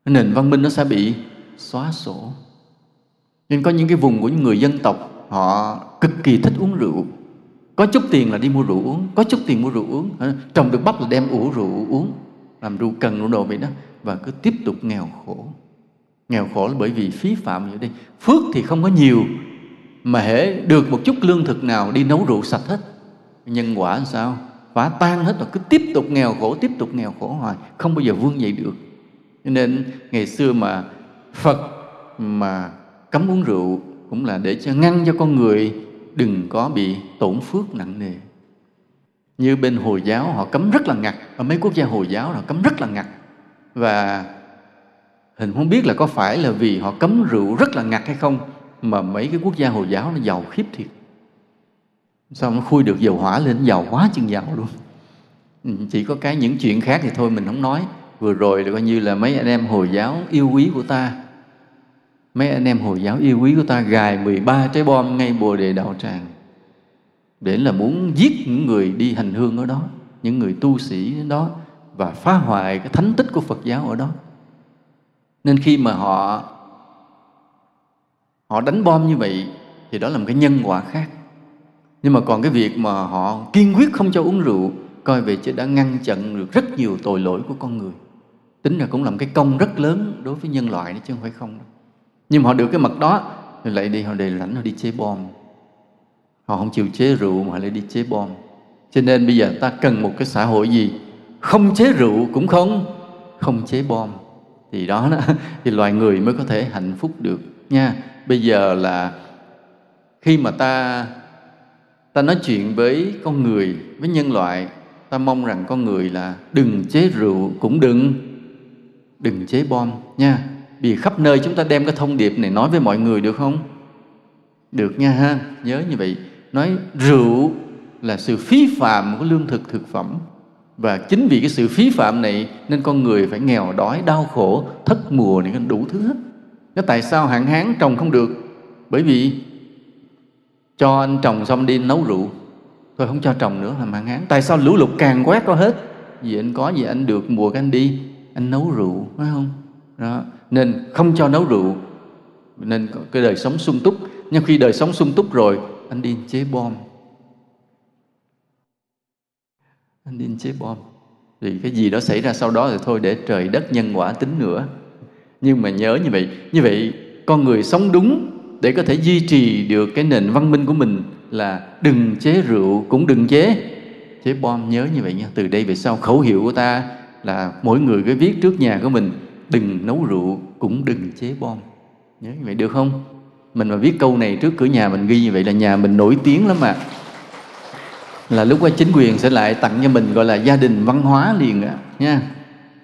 Nền văn minh nó sẽ bị xóa sổ. Nên có những cái vùng của những người dân tộc, họ cực kỳ thích uống rượu có chút tiền là đi mua rượu uống, có chút tiền mua rượu uống. Trồng được bắp là đem ủ rượu uống, làm rượu cần rượu đồ vậy đó, và cứ tiếp tục nghèo khổ. Nghèo khổ là bởi vì phí phạm như đi. Phước thì không có nhiều, mà hễ được một chút lương thực nào đi nấu rượu sạch hết. Nhân quả làm sao? Phá tan hết rồi, cứ tiếp tục nghèo khổ, tiếp tục nghèo khổ hoài, không bao giờ vươn dậy được. Cho nên, ngày xưa mà phật mà cấm uống rượu cũng là để cho ngăn cho con người đừng có bị tổn phước nặng nề. Như bên hồi giáo, họ cấm rất là ngặt. Ở mấy quốc gia hồi giáo họ cấm rất là ngặt. Và hình không biết là có phải là vì họ cấm rượu rất là ngặt hay không, mà mấy cái quốc gia hồi giáo nó giàu khiếp thiệt. Sao nó khui được dầu hỏa lên, giàu quá chừng giàu luôn. Ừ, chỉ có cái những chuyện khác thì thôi, mình không nói. Vừa rồi là coi như là mấy anh em hồi giáo yêu quý của ta mấy anh em hồi giáo yêu quý của ta gài 13 trái bom ngay bồ đề đạo tràng để là muốn giết những người đi hành hương ở đó, những người tu sĩ ở đó và phá hoại cái thánh tích của Phật giáo ở đó. Nên khi mà họ họ đánh bom như vậy thì đó là một cái nhân quả khác. Nhưng mà còn cái việc mà họ kiên quyết không cho uống rượu, coi về chứ đã ngăn chặn được rất nhiều tội lỗi của con người. Tính ra cũng làm cái công rất lớn đối với nhân loại đó chứ không phải không đâu nhưng mà họ được cái mật đó thì lại đi họ đề lãnh họ đi chế bom. Họ không chịu chế rượu mà họ lại đi chế bom. Cho nên bây giờ ta cần một cái xã hội gì? Không chế rượu cũng không không chế bom. Thì đó, đó thì loài người mới có thể hạnh phúc được nha. Bây giờ là khi mà ta ta nói chuyện với con người với nhân loại ta mong rằng con người là đừng chế rượu cũng đừng đừng chế bom nha vì khắp nơi chúng ta đem cái thông điệp này nói với mọi người được không? Được nha ha, nhớ như vậy. Nói rượu là sự phí phạm của lương thực thực phẩm. Và chính vì cái sự phí phạm này nên con người phải nghèo đói, đau khổ, thất mùa này đủ thứ hết. Cái tại sao hạn hán trồng không được? Bởi vì cho anh trồng xong đi nấu rượu. Tôi không cho trồng nữa làm hạn hán. Tại sao lũ lụt càng quét qua hết? Vì anh có gì anh được, mùa cái anh đi, anh nấu rượu, phải không? Đó nên không cho nấu rượu, nên cái đời sống sung túc. Nhưng khi đời sống sung túc rồi, anh đi chế bom. Anh đi chế bom. Thì cái gì đó xảy ra sau đó thì thôi, để trời đất nhân quả tính nữa. Nhưng mà nhớ như vậy như vậy con người sống đúng để có thể duy trì được cái nền văn minh của mình là đừng chế rượu cũng đừng chế. Chế bom, nhớ như vậy nha. Từ đây về sau, khẩu hiệu của ta là mỗi người cứ viết trước nhà của mình đừng nấu rượu cũng đừng chế bom. Nhớ như vậy được không? Mình mà viết câu này trước cửa nhà mình ghi như vậy là nhà mình nổi tiếng lắm mà là lúc đó chính quyền sẽ lại tặng cho mình gọi là gia đình văn hóa liền á nha.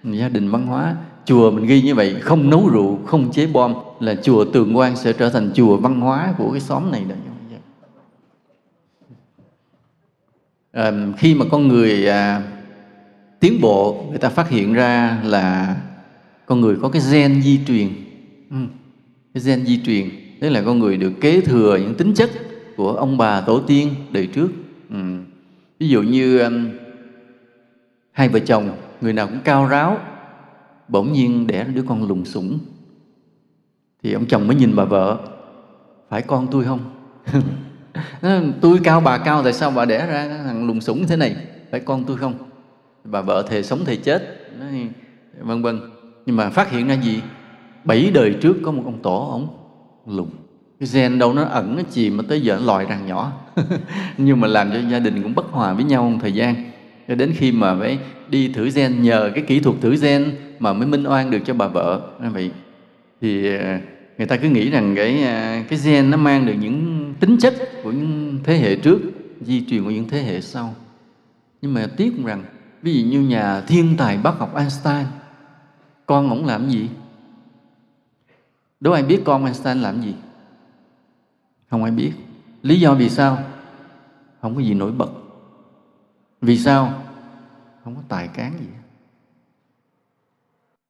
Gia đình văn hóa. Chùa mình ghi như vậy không nấu rượu không chế bom là chùa tường quan sẽ trở thành chùa văn hóa của cái xóm này đó. À, khi mà con người à, tiến bộ người ta phát hiện ra là con người có cái gen di truyền. Ừ. cái gen di truyền tức là con người được kế thừa những tính chất của ông bà tổ tiên đời trước. Ừ. ví dụ như um, hai vợ chồng người nào cũng cao ráo bỗng nhiên đẻ đứa con lùng sủng. Thì ông chồng mới nhìn bà vợ phải con tôi không? Tôi cao bà cao tại sao bà đẻ ra thằng lùng sủng thế này? Phải con tôi không? Bà vợ thề sống thề chết. Vân vân nhưng mà phát hiện ra gì? Bảy đời trước có một ông tổ, ông lùng cái gen đâu nó ẩn, nó chìm, mà tới giờ nó lòi ra nhỏ. Nhưng mà làm cho gia đình cũng bất hòa với nhau một thời gian. Cho đến khi mà phải đi thử gen, nhờ cái kỹ thuật thử gen mà mới minh oan được cho bà vợ. Vậy. Thì à, người ta cứ nghĩ rằng cái à, cái gen nó mang được những tính chất của những thế hệ trước, di truyền của những thế hệ sau. Nhưng mà tiếc rằng, ví dụ như nhà thiên tài bác học Einstein con ổng làm gì? Đố ai biết con Einstein làm gì? Không ai biết. Lý do vì sao? Không có gì nổi bật. Vì sao? Không có tài cán gì.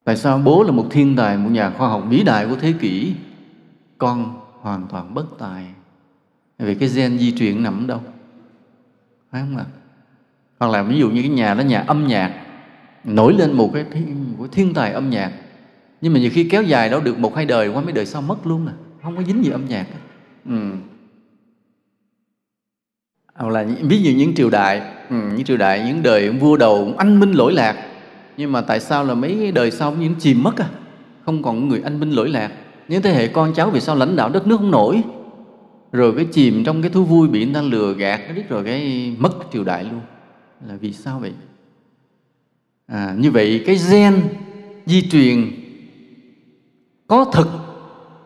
Tại sao bố là một thiên tài, một nhà khoa học vĩ đại của thế kỷ? Con hoàn toàn bất tài. Vì cái gen di truyền nằm ở đâu? Phải không ạ? Hoặc là ví dụ như cái nhà đó, nhà âm nhạc nổi lên một cái thiên, một cái thiên tài âm nhạc. Nhưng mà nhiều khi kéo dài đâu được một hai đời qua mấy đời sau mất luôn nè không có dính gì âm nhạc. Ừ. hoặc là ví dụ những triều đại ừ, những triều đại những đời vua đầu anh minh lỗi lạc. Nhưng mà tại sao là mấy đời sau những chìm mất à? Không còn người anh minh lỗi lạc. Những thế hệ con cháu vì sao lãnh đạo đất nước không nổi? Rồi cái chìm trong cái thú vui bị người ta lừa gạt nó biết rồi cái mất triều đại luôn. Là vì sao vậy? À, như vậy cái gen di truyền có thực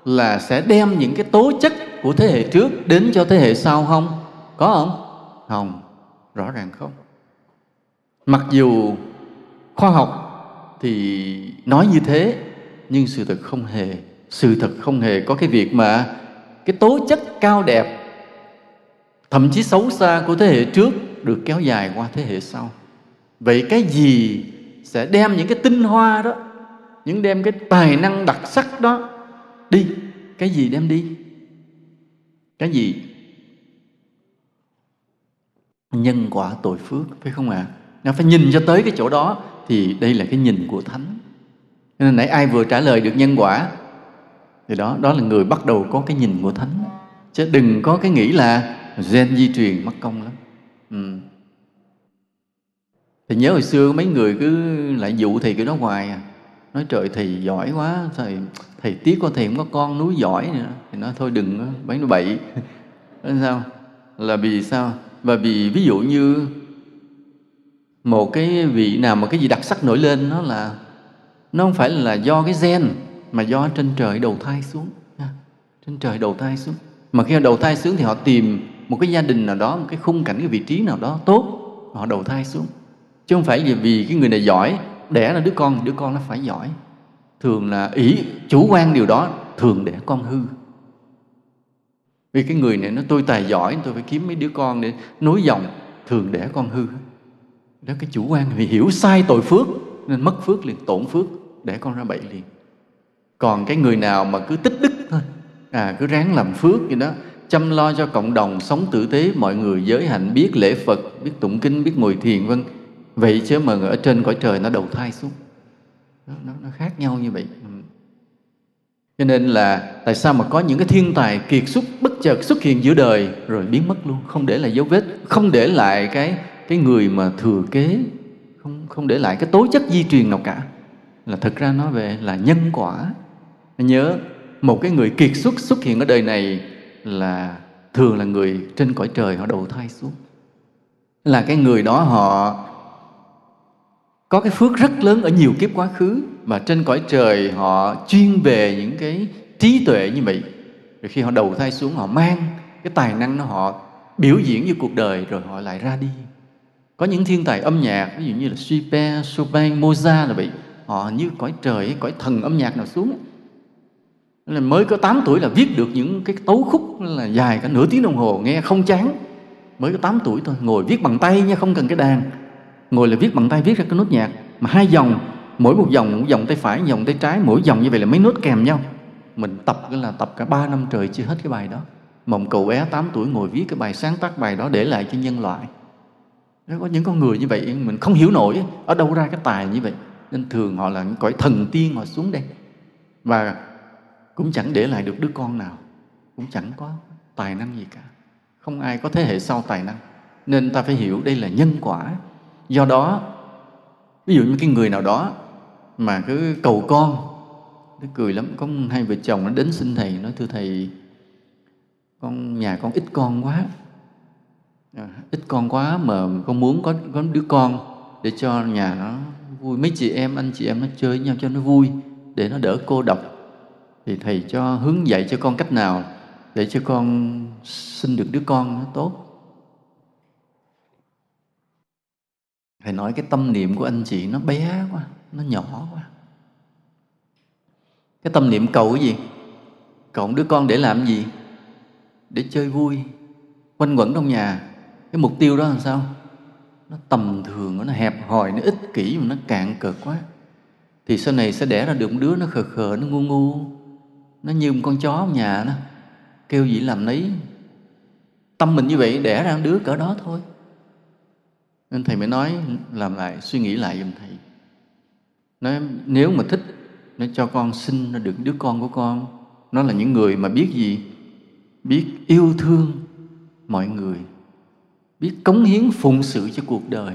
là sẽ đem những cái tố chất của thế hệ trước đến cho thế hệ sau không? Có không? Không. Rõ ràng không. Mặc dù khoa học thì nói như thế nhưng sự thật không hề sự thật không hề có cái việc mà cái tố chất cao đẹp thậm chí xấu xa của thế hệ trước được kéo dài qua thế hệ sau. Vậy cái gì sẽ đem những cái tinh hoa đó, những đem cái tài năng đặc sắc đó đi. Cái gì đem đi? Cái gì? Nhân quả tội phước, phải không ạ? À? nó phải nhìn cho tới cái chỗ đó thì đây là cái nhìn của thánh. Nên nãy ai vừa trả lời được nhân quả, thì đó đó là người bắt đầu có cái nhìn của thánh. Chứ đừng có cái nghĩ là gen di truyền mất công lắm. Ừ thì nhớ hồi xưa mấy người cứ lại dụ thầy cái đó hoài à. Nói trời, thầy giỏi quá, thầy thầy tiếc con thầy không có con núi giỏi nữa. Thì nói thôi đừng bán nó bậy. Sao? Là vì sao? Và vì ví dụ như một cái vị nào mà cái gì đặc sắc nổi lên nó là, nó không phải là do cái gen, mà do trên trời đầu thai xuống. Trên trời đầu thai xuống. Mà khi họ đầu thai xuống thì họ tìm một cái gia đình nào đó, một cái khung cảnh, cái vị trí nào đó tốt, họ đầu thai xuống chứ không phải vì, vì cái người này giỏi đẻ là đứa con đứa con nó phải giỏi. Thường là ý chủ quan điều đó thường đẻ con hư. Vì cái người này nó tôi tài giỏi tôi phải kiếm mấy đứa con để nối dòng thường đẻ con hư. Đó cái chủ quan vì hiểu sai tội phước nên mất phước liền tổn phước để con ra bậy liền. Còn cái người nào mà cứ tích đức thôi à cứ ráng làm phước gì đó chăm lo cho cộng đồng sống tử tế mọi người giới hạnh biết lễ phật biết tụng kinh biết ngồi thiền vân vậy chứ mà ở trên cõi trời nó đầu thai xuống. Nó, nó, nó khác nhau như vậy. Ừ. Cho nên là tại sao mà có những cái thiên tài kiệt xuất bất chợt xuất hiện giữa đời rồi biến mất luôn? Không để lại dấu vết không để lại cái cái người mà thừa kế không không để lại cái tố chất di truyền nào cả. Là thực ra nói về là nhân quả. Nhớ một cái người kiệt xuất xuất hiện ở đời này là thường là người trên cõi trời họ đầu thai xuống. Là cái người đó họ có cái phước rất lớn ở nhiều kiếp quá khứ và trên cõi trời họ chuyên về những cái trí tuệ như vậy. Rồi khi họ đầu thai xuống họ mang cái tài năng nó họ biểu diễn như cuộc đời rồi họ lại ra đi. Có những thiên tài âm nhạc ví dụ như là Chopin, Chopin, Mozart là vậy. Họ như cõi trời cõi thần âm nhạc nào xuống. Là mới có 8 tuổi là viết được những cái tấu khúc là dài cả nửa tiếng đồng hồ nghe không chán. Mới có 8 tuổi thôi ngồi viết bằng tay nha không cần cái đàn ngồi là viết bằng tay, viết ra cái nốt nhạc. Mà hai dòng mỗi một dòng một dòng tay phải, một dòng tay trái, mỗi dòng như vậy là mấy nốt kèm nhau. Mình tập cái là tập cả ba năm trời chưa hết cái bài đó. Mộng cậu bé 8 tuổi ngồi viết cái bài sáng tác bài đó để lại cho nhân loại. Nếu có những con người như vậy, mình không hiểu nổi, ở đâu ra cái tài như vậy. Nên thường họ là những cõi thần tiên họ xuống đây. Và cũng chẳng để lại được đứa con nào. Cũng chẳng có tài năng gì cả. Không ai có thế hệ sau tài năng. Nên ta phải hiểu đây là nhân quả do đó ví dụ như cái người nào đó mà cứ cầu con nó cười lắm có hai vợ chồng nó đến xin thầy nói thưa thầy con nhà con ít con quá. À, ít con quá mà con muốn có có đứa con để cho nhà nó vui. Mấy chị em anh chị em nó chơi với nhau cho nó vui để nó đỡ cô độc. Thì thầy cho hướng dạy cho con cách nào để cho con sinh được đứa con nó tốt. Thầy nói cái tâm niệm của anh chị nó bé quá, nó nhỏ quá. Cái tâm niệm cầu cái gì? Còn đứa con để làm gì? Để chơi vui, quanh quẩn trong nhà. Cái mục tiêu đó làm sao? Nó tầm thường, nó hẹp hòi, nó ích kỷ mà nó cạn cợt quá. Thì sau này sẽ đẻ ra được một đứa, nó khờ khờ, nó ngu ngu. Nó như một con chó ở nhà nó kêu gì làm nấy. Tâm mình như vậy, đẻ ra một đứa cỡ đó thôi nên thầy mới nói, làm lại, suy nghĩ lại giùm thầy. Nói, nếu mà thích, nó cho con sinh nó được đứa con của con. Nó là những người mà biết gì? Biết yêu thương mọi người. Biết cống hiến phụng sự cho cuộc đời.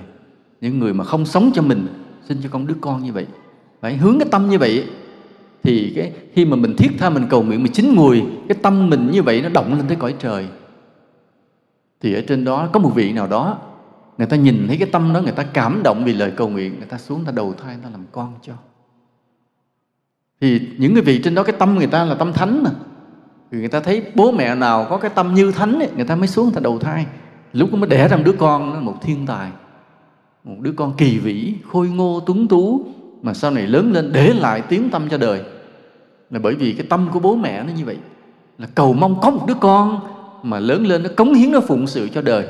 Những người mà không sống cho mình sinh cho con đứa con như vậy. Phải hướng cái tâm như vậy thì cái khi mà mình thiết tha mình cầu nguyện, mình chín mùi, cái tâm mình như vậy nó động lên tới cõi trời. Thì ở trên đó có một vị nào đó người ta nhìn thấy cái tâm đó người ta cảm động vì lời cầu nguyện. Người ta xuống người ta đầu thai người ta làm con cho. Thì những cái vị trên đó cái tâm người ta là tâm thánh mà. Thì người ta thấy bố mẹ nào có cái tâm như thánh ấy, người ta mới xuống người ta đầu thai. Lúc mới đẻ ra một đứa con nó một thiên tài một đứa con kỳ vĩ khôi ngô tuấn tú mà sau này lớn lên để lại tiếng tâm cho đời. Là bởi vì cái tâm của bố mẹ nó như vậy. Là cầu mong có một đứa con mà lớn lên nó cống hiến nó phụng sự cho đời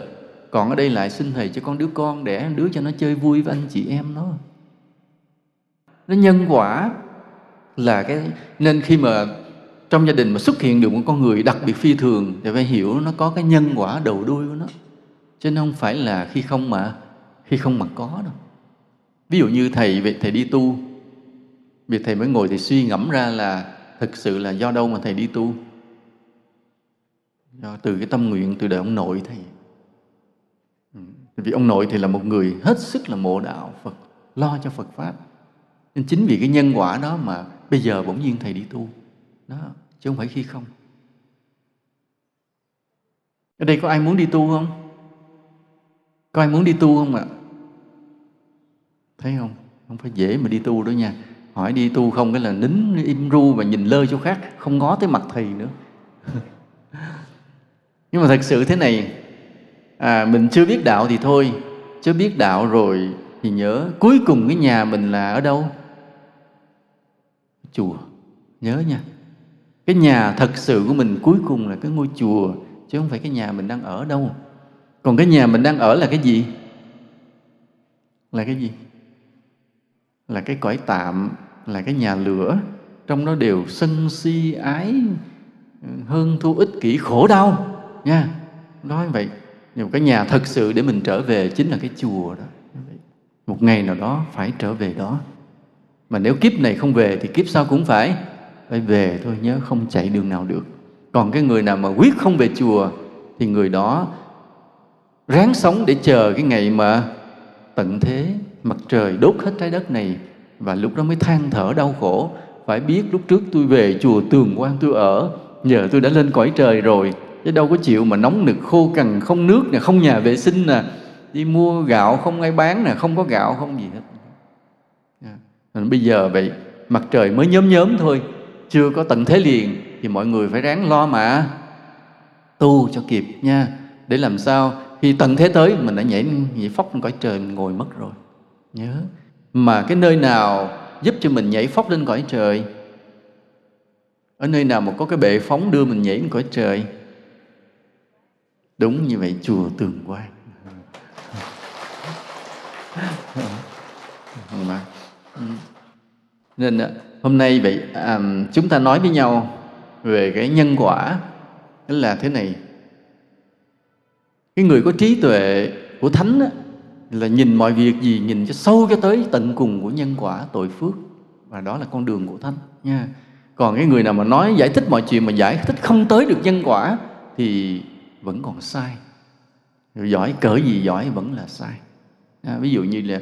còn ở đây lại xin thầy cho con đứa con để đứa cho nó chơi vui với anh chị em nó. Nó nhân quả là cái, nên khi mà trong gia đình mà xuất hiện được một con người đặc biệt phi thường thì phải hiểu nó có cái nhân quả đầu đuôi của nó. Chứ nó không phải là khi không mà, khi không mà có đâu. Ví dụ như thầy, vậy thầy đi tu. Việc thầy mới ngồi thì suy ngẫm ra là thực sự là do đâu mà thầy đi tu? Do từ cái tâm nguyện từ đời ông nội thầy vì ông nội thì là một người hết sức là mộ đạo Phật, lo cho Phật pháp. Nên chính vì cái nhân quả đó mà bây giờ bỗng nhiên thầy đi tu. Đó, chứ không phải khi không. Ở đây có ai muốn đi tu không? Có ai muốn đi tu không ạ? Thấy không? Không phải dễ mà đi tu đó nha. Hỏi đi tu không cái là nín, im ru và nhìn lơ chỗ khác, không ngó tới mặt thầy nữa. Nhưng mà thật sự thế này à, mình chưa biết đạo thì thôi. Chưa biết đạo rồi thì nhớ. Cuối cùng cái nhà mình là ở đâu? Chùa. Nhớ nha. Cái nhà thật sự của mình cuối cùng là cái ngôi chùa chứ không phải cái nhà mình đang ở đâu. Còn cái nhà mình đang ở là cái gì? Là cái gì? Là cái cõi tạm là cái nhà lửa. Trong đó đều sân si ái hơn thu ích kỷ khổ đau. Nha. Nói vậy nhưng cái nhà thật sự để mình trở về chính là cái chùa đó. Một ngày nào đó phải trở về đó. Mà nếu kiếp này không về thì kiếp sau cũng phải phải về thôi, nhớ không chạy đường nào được. Còn cái người nào mà quyết không về chùa thì người đó ráng sống để chờ cái ngày mà tận thế, mặt trời đốt hết trái đất này, và lúc đó mới than thở đau khổ. Phải biết lúc trước tôi về chùa tường quan tôi ở giờ tôi đã lên cõi trời rồi chứ đâu có chịu mà nóng nực, khô cằn, không nước nè, không nhà vệ sinh nè. Đi mua gạo không ai bán nè, không có gạo, không gì hết. Dạ. Nên bây giờ vậy, mặt trời mới nhóm nhóm thôi, chưa có tận thế liền, thì mọi người phải ráng lo mà. Tu cho kịp nha. Để làm sao, khi tận thế tới, mình đã nhảy nhảy phóc lên cõi trời, mình ngồi mất rồi. Nhớ. Mà cái nơi nào giúp cho mình nhảy phóc lên cõi trời? Ở nơi nào mà có cái bệ phóng đưa mình nhảy lên cõi trời? Đúng như vậy chùa tường quan nên à, hôm nay vậy à, chúng ta nói với nhau về cái nhân quả là thế này. Cái người có trí tuệ của thánh á, là nhìn mọi việc gì nhìn cho sâu cho tới tận cùng của nhân quả tội phước và đó là con đường của thánh nha. Còn cái người nào mà nói giải thích mọi chuyện mà giải thích không tới được nhân quả thì vẫn còn sai. Giỏi cỡ gì giỏi vẫn là sai. À, ví dụ như là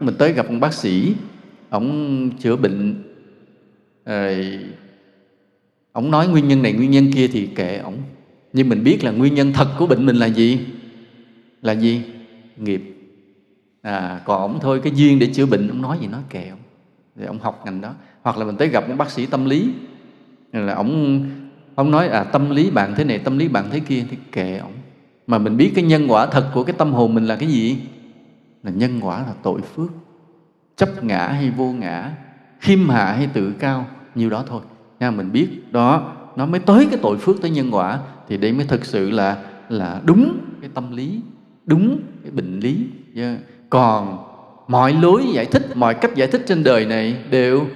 mình tới gặp một bác sĩ ông chữa bệnh rồi ông nói nguyên nhân này nguyên nhân kia thì kệ ông. Nhưng mình biết là nguyên nhân thật của bệnh mình là gì? Là gì? Nghiệp. À còn ông thôi cái duyên để chữa bệnh ông nói gì nói kệ ông. Thì ông học ngành đó. Hoặc là mình tới gặp một bác sĩ tâm lý là ông ông nói à tâm lý bạn thế này, tâm lý bạn thế kia. Thì kệ ông. Mà mình biết cái nhân quả thật của cái tâm hồn mình là cái gì? Là nhân quả là tội phước. Chấp ngã hay vô ngã, khiêm hạ hay tự cao, nhiêu đó thôi. Nha, mình biết đó, nó mới tới cái tội phước tới nhân quả, thì đây mới thực sự là là đúng cái tâm lý, đúng cái bệnh lý. Yeah. còn mọi lối giải thích, mọi cách giải thích trên đời này đều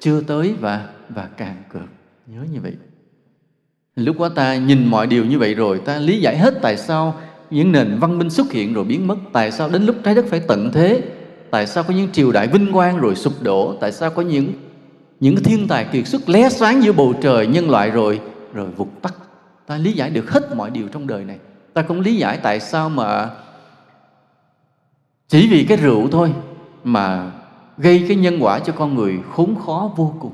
chưa tới và và càng cợt. Nhớ như vậy lúc đó ta nhìn mọi điều như vậy rồi, ta lý giải hết tại sao những nền văn minh xuất hiện rồi biến mất, tại sao đến lúc trái đất phải tận thế, tại sao có những triều đại vinh quang rồi sụp đổ, tại sao có những những thiên tài kiệt xuất lé sáng giữa bầu trời nhân loại rồi rồi vụt tắt. Ta lý giải được hết mọi điều trong đời này. Ta cũng lý giải tại sao mà chỉ vì cái rượu thôi mà gây cái nhân quả cho con người khốn khó vô cùng.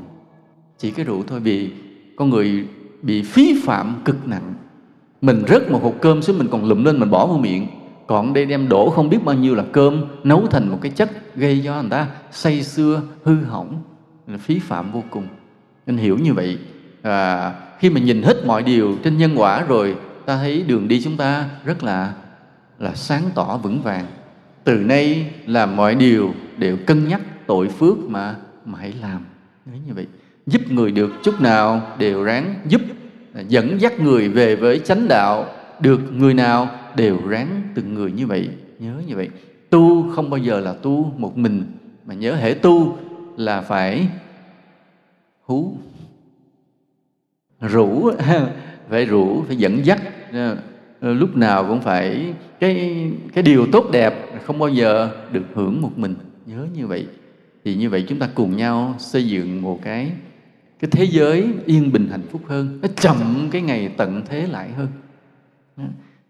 Chỉ cái rượu thôi vì con người bị phí phạm cực nặng. Mình rớt một hộp cơm xuống mình còn lụm lên mình bỏ vào miệng. Còn đây đem đổ không biết bao nhiêu là cơm nấu thành một cái chất gây cho người ta say xưa hư hỏng là phí phạm vô cùng. Nên hiểu như vậy. À, khi mà nhìn hết mọi điều trên nhân quả rồi ta thấy đường đi chúng ta rất là là sáng tỏ vững vàng. Từ nay làm mọi điều đều cân nhắc tội phước mà mà hãy làm. Nói như vậy giúp người được chút nào đều ráng giúp, dẫn dắt người về với chánh đạo. Được người nào đều ráng từng người như vậy, nhớ như vậy. Tu không bao giờ là tu một mình, mà nhớ hệ tu là phải hú, rủ. Phải rủ, phải dẫn dắt. Ờ, lúc nào cũng phải cái cái điều tốt đẹp không bao giờ được hưởng một mình. Nhớ như vậy. Thì như vậy chúng ta cùng nhau xây dựng một cái cái thế giới yên bình hạnh phúc hơn, nó chậm cái ngày tận thế lại hơn.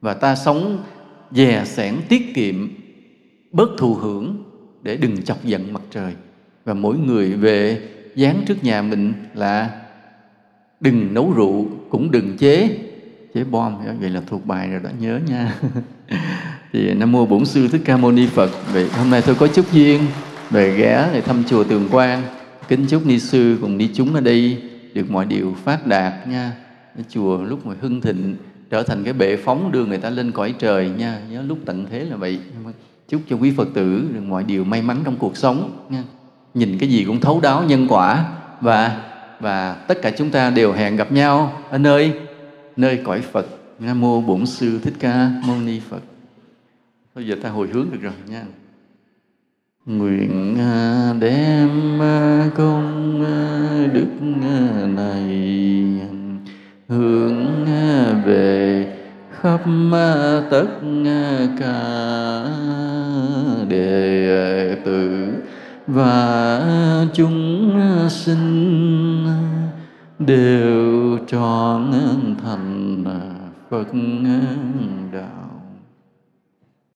Và ta sống dè sẻn tiết kiệm, bớt thù hưởng để đừng chọc giận mặt trời. Và mỗi người về dán trước nhà mình là đừng nấu rượu, cũng đừng chế chế bom. Vậy là thuộc bài rồi đó, nhớ nha. Thì nam mô bổn sư thích ca mâu ni phật. Vậy hôm nay tôi có chút duyên về ghé để thăm chùa tường quang kính chúc ni sư cùng ni chúng ở đây được mọi điều phát đạt nha. Chùa lúc mà hưng thịnh, trở thành cái bệ phóng đưa người ta lên cõi trời nha. Nhớ lúc tận thế là vậy. Chúc cho quý phật tử được mọi điều may mắn trong cuộc sống nha. Nhìn cái gì cũng thấu đáo nhân quả và và tất cả chúng ta đều hẹn gặp nhau ở nơi nơi cõi Phật. Nam mô Bổn sư Thích Ca Mâu Ni Phật. Bây giờ ta hồi hướng được rồi nha. Nguyện à, đem à, công à, đức này hướng về khắp tất cả đệ tử và chúng sinh đều trọn thành Phật đạo